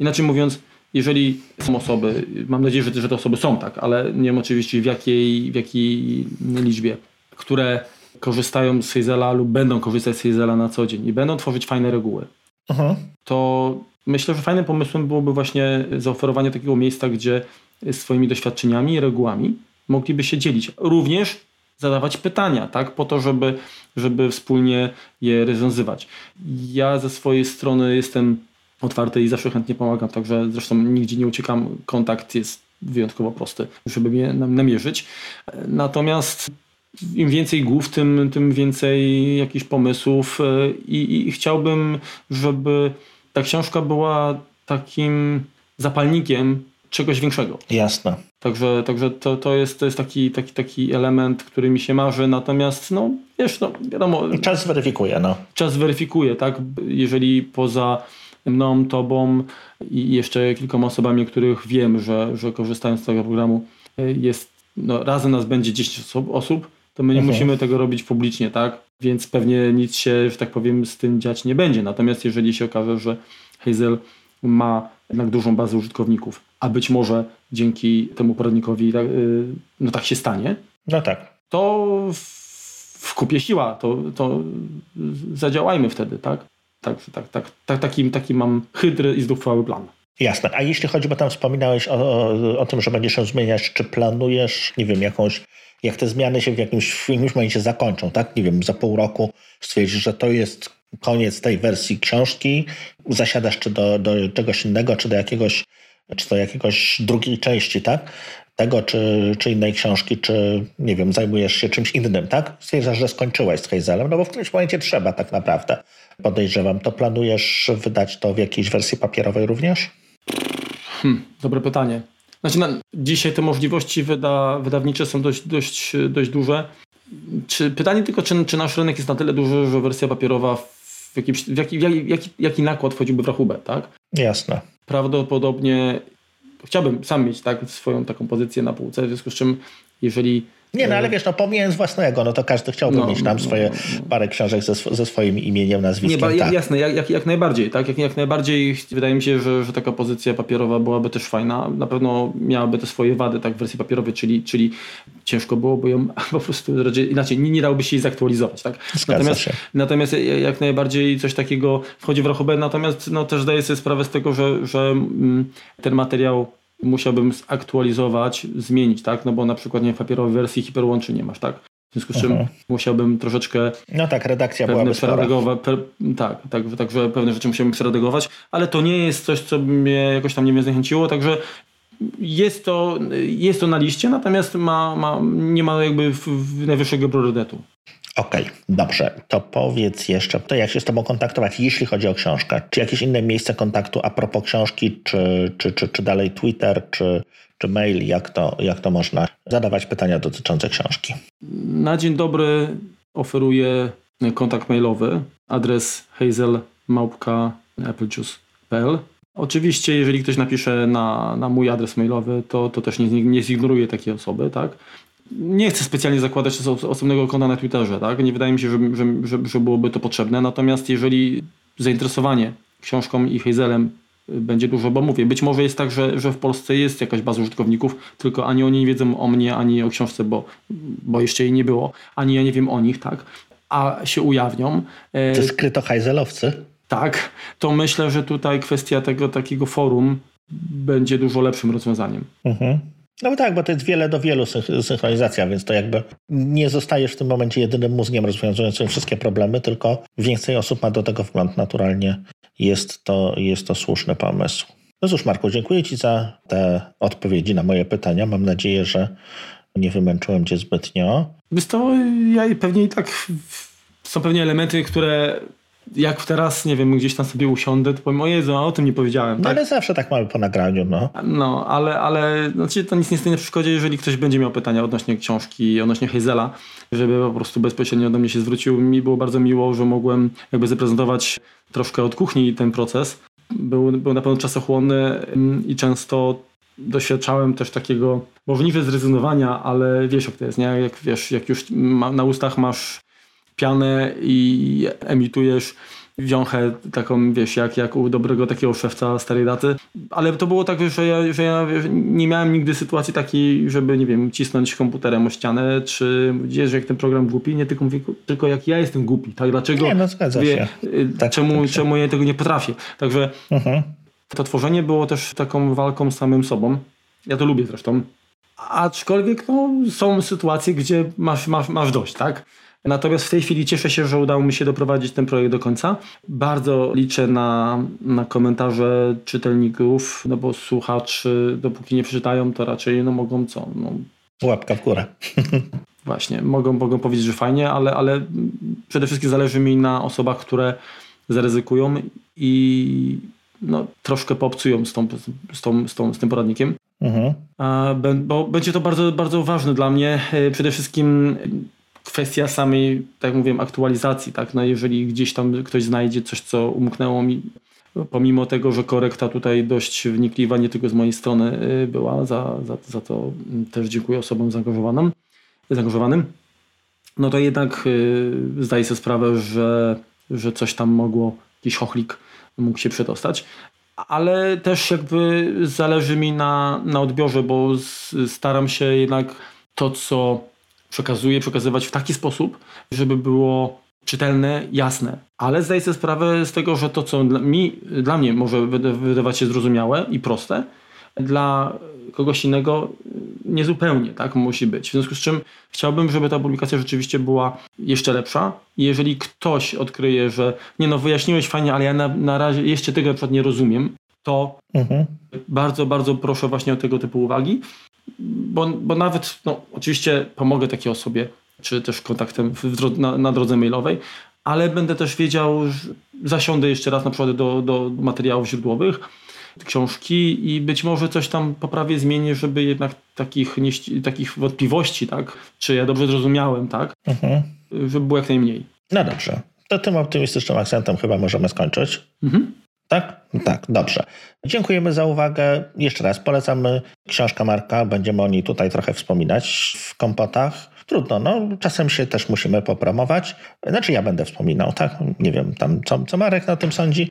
Inaczej mówiąc, jeżeli są osoby, mam nadzieję, że, że te osoby są tak, ale nie wiem oczywiście w jakiej, w jakiej liczbie, które korzystają z Hazela lub będą korzystać z Hazela na co dzień i będą tworzyć fajne reguły, Aha. to myślę, że fajnym pomysłem byłoby właśnie zaoferowanie takiego miejsca, gdzie swoimi doświadczeniami i regułami mogliby się dzielić. Również zadawać pytania, tak, po to, żeby, żeby wspólnie je rozwiązywać. Ja ze swojej strony jestem otwarty i zawsze chętnie pomagam, także zresztą nigdzie nie uciekam. Kontakt jest wyjątkowo prosty, żeby mnie namierzyć. Natomiast im więcej głów, tym, tym więcej jakichś pomysłów e, i, i chciałbym, żeby ta książka była takim zapalnikiem czegoś większego. Jasne. Także, także to, to, jest, to jest taki, taki, taki element, który mi się marzy, natomiast no wiesz, no wiadomo. Czas weryfikuje, no. Czas weryfikuje, tak? Jeżeli poza mną, tobą i jeszcze kilkoma osobami, których wiem, że, że korzystają z tego programu, e, jest, no razem nas będzie 10 osób, osób to my nie mhm. musimy tego robić publicznie, tak? Więc pewnie nic się, że tak powiem, z tym dziać nie będzie. Natomiast jeżeli się okaże, że Hazel ma jednak dużą bazę użytkowników, a być może dzięki temu poradnikowi tak, y, no tak się stanie, no tak. to w kupie siła, to, to zadziałajmy wtedy, tak? Tak, tak, tak, tak taki, taki mam hydry i zduchwały plan. Jasne. A jeśli chodzi, bo tam wspominałeś o, o, o tym, że będziesz się zmieniać, czy planujesz, nie wiem, jakąś jak te zmiany się w jakimś, w jakimś momencie zakończą, tak? Nie wiem, za pół roku stwierdzisz, że to jest koniec tej wersji książki, zasiadasz czy do, do czegoś innego, czy do jakiegoś, czy do jakiegoś drugiej części, tak? Tego, czy, czy innej książki, czy nie wiem, zajmujesz się czymś innym, tak? Stwierdzasz, że skończyłeś z Hazelem, no bo w którymś momencie trzeba tak naprawdę. Podejrzewam, to planujesz wydać to w jakiejś wersji papierowej również? Hmm, dobre pytanie. Znaczy, na, dzisiaj te możliwości wyda, wydawnicze są dość, dość, dość duże. Czy, pytanie tylko, czy, czy nasz rynek jest na tyle duży, że wersja papierowa w, jakimś, w jaki, jaki, jaki nakład wchodziłby w rachubę, tak? Jasne. Prawdopodobnie chciałbym sam mieć tak, swoją taką pozycję na półce, w związku z czym jeżeli nie, no ale wiesz, no pomijając własnego, no to każdy chciałby no, mieć tam no, swoje no, no. parę książek ze, ze swoim imieniem, nazwiskiem. Nie, tak. jasne, jak, jak, jak najbardziej, tak? Jak, jak najbardziej wydaje mi się, że, że taka pozycja papierowa byłaby też fajna. Na pewno miałaby te swoje wady, tak, w wersji papierowej, czyli, czyli ciężko byłoby ją po prostu inaczej, nie, nie dałoby się jej zaktualizować, tak? natomiast, się. natomiast jak najbardziej coś takiego wchodzi w rachubę, natomiast no, też zdaję sobie sprawę z tego, że, że mm, ten materiał musiałbym zaktualizować, zmienić, tak? No bo na przykład nie w papierowej wersji hiperłączy nie masz, tak? W związku z czym uh-huh. musiałbym troszeczkę. No tak, redakcja byłaby przeredagować. Per, tak, tak, także pewne rzeczy musiałbym przeredagować, ale to nie jest coś, co mnie jakoś tam nie mnie zniechęciło, także jest to, jest to na liście, natomiast ma, ma, nie ma jakby w, w najwyższego priorytetu. Okej, okay, dobrze. To powiedz jeszcze, to jak się z Tobą kontaktować, jeśli chodzi o książkę? Czy jakieś inne miejsce kontaktu a propos książki, czy, czy, czy, czy dalej Twitter, czy, czy mail? Jak to, jak to można zadawać pytania dotyczące książki? Na dzień dobry oferuję kontakt mailowy, adres hazelmałpka.applejuice.pl Oczywiście, jeżeli ktoś napisze na, na mój adres mailowy, to, to też nie, nie zignoruję takiej osoby, tak? Nie chcę specjalnie zakładać osobnego konta na Twitterze, tak? Nie wydaje mi się, że, że, że, byłoby to potrzebne. Natomiast jeżeli zainteresowanie książką i Hazelem będzie dużo, bo mówię, być może jest tak, że, że w Polsce jest jakaś baza użytkowników, tylko ani oni nie wiedzą o mnie, ani o książce, bo, bo jeszcze jej nie było, ani ja nie wiem o nich, tak? A się ujawnią. E, to skryto Hazelowcy? Tak, to myślę, że tutaj kwestia tego takiego forum będzie dużo lepszym rozwiązaniem. Mhm. No tak, bo to jest wiele do wielu synchronizacja, więc to jakby nie zostajesz w tym momencie jedynym mózgiem rozwiązującym wszystkie problemy, tylko więcej osób ma do tego wgląd naturalnie. Jest to, jest to słuszny pomysł. No cóż, Marku, dziękuję Ci za te odpowiedzi na moje pytania. Mam nadzieję, że nie wymęczyłem Cię zbytnio. Wiesz to ja pewnie i tak są pewnie elementy, które jak teraz, nie wiem, gdzieś tam sobie usiądę, to powiem, o Jezu, a o tym nie powiedziałem. No tak? ale zawsze tak mamy po nagraniu, no. No, ale, ale znaczy, to nic nie stanie na przeszkodzie, jeżeli ktoś będzie miał pytania odnośnie książki, odnośnie Hazela, żeby po prostu bezpośrednio do mnie się zwrócił. Mi było bardzo miło, że mogłem jakby zaprezentować troszkę od kuchni ten proces. Był, był na pewno czasochłonny mm, i często doświadczałem też takiego, może nie zrezygnowania, ale wiesz jak to jest, nie? Jak wiesz, jak już na ustach masz pianę i emitujesz wiąchę taką, wiesz, jak, jak u dobrego takiego szewca starej daty. Ale to było tak, że ja, że ja nie miałem nigdy sytuacji takiej, żeby, nie wiem, cisnąć komputerem o ścianę, czy gdzieś, jak ten program głupi, nie tylko mówię, tylko jak ja jestem głupi, tak? Dlaczego? Nie, no zgadza wie, się. Y, tak, czemu, tak czemu ja tego nie potrafię? Także uh-huh. to tworzenie było też taką walką z samym sobą. Ja to lubię zresztą. Aczkolwiek no, są sytuacje, gdzie masz, masz, masz dość, tak? Natomiast w tej chwili cieszę się, że udało mi się doprowadzić ten projekt do końca. Bardzo liczę na, na komentarze czytelników, no bo słuchacze, dopóki nie przeczytają, to raczej no mogą co? No, Łapka w górę. Właśnie, mogą, mogą powiedzieć, że fajnie, ale, ale przede wszystkim zależy mi na osobach, które zaryzykują i no, troszkę popsują z, tą, z, tą, z, tą, z tym poradnikiem. Mhm. Bo będzie to bardzo, bardzo ważne dla mnie. E, przede wszystkim kwestia samej, tak jak mówiłem, aktualizacji. Tak? No jeżeli gdzieś tam ktoś znajdzie coś, co umknęło mi, pomimo tego, że korekta tutaj dość wnikliwa, nie tylko z mojej strony e, była, za, za, za to też dziękuję osobom zaangażowanym, zaangażowanym no to jednak e, zdaję sobie sprawę, że, że coś tam mogło, jakiś chochlik mógł się przedostać. Ale też jakby zależy mi na, na odbiorze, bo staram się jednak to, co przekazuję, przekazywać w taki sposób, żeby było czytelne, jasne. Ale zdaję sobie sprawę z tego, że to, co dla, mi, dla mnie może wydawać się zrozumiałe i proste, dla kogoś innego niezupełnie tak musi być. W związku z czym chciałbym, żeby ta publikacja rzeczywiście była jeszcze lepsza. I jeżeli ktoś odkryje, że nie no, wyjaśniłeś fajnie, ale ja na, na razie jeszcze tego na przykład nie rozumiem, to mhm. bardzo, bardzo proszę właśnie o tego typu uwagi, bo, bo nawet, no oczywiście pomogę takiej osobie, czy też kontaktem w, na, na drodze mailowej, ale będę też wiedział, zasiądę jeszcze raz na przykład do, do materiałów źródłowych, książki i być może coś tam poprawię, zmienię, żeby jednak takich, nie, takich wątpliwości, tak? Czy ja dobrze zrozumiałem, tak? Mhm. Żeby było jak najmniej. No dobrze. To tym optymistycznym akcentem chyba możemy skończyć. Mhm. Tak? Tak, dobrze. Dziękujemy za uwagę. Jeszcze raz polecamy książkę Marka. Będziemy o niej tutaj trochę wspominać w kompotach. Trudno, no czasem się też musimy popromować. Znaczy ja będę wspominał, tak? Nie wiem tam, co, co Marek na tym sądzi.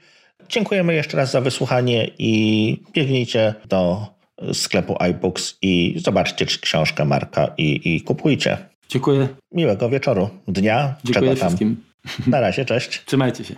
Dziękujemy jeszcze raz za wysłuchanie i biegnijcie do sklepu iBooks i zobaczcie książkę Marka i, i kupujcie. Dziękuję. Miłego wieczoru, dnia, Dziękuję czego tam. wszystkim. Na razie, cześć. Trzymajcie się.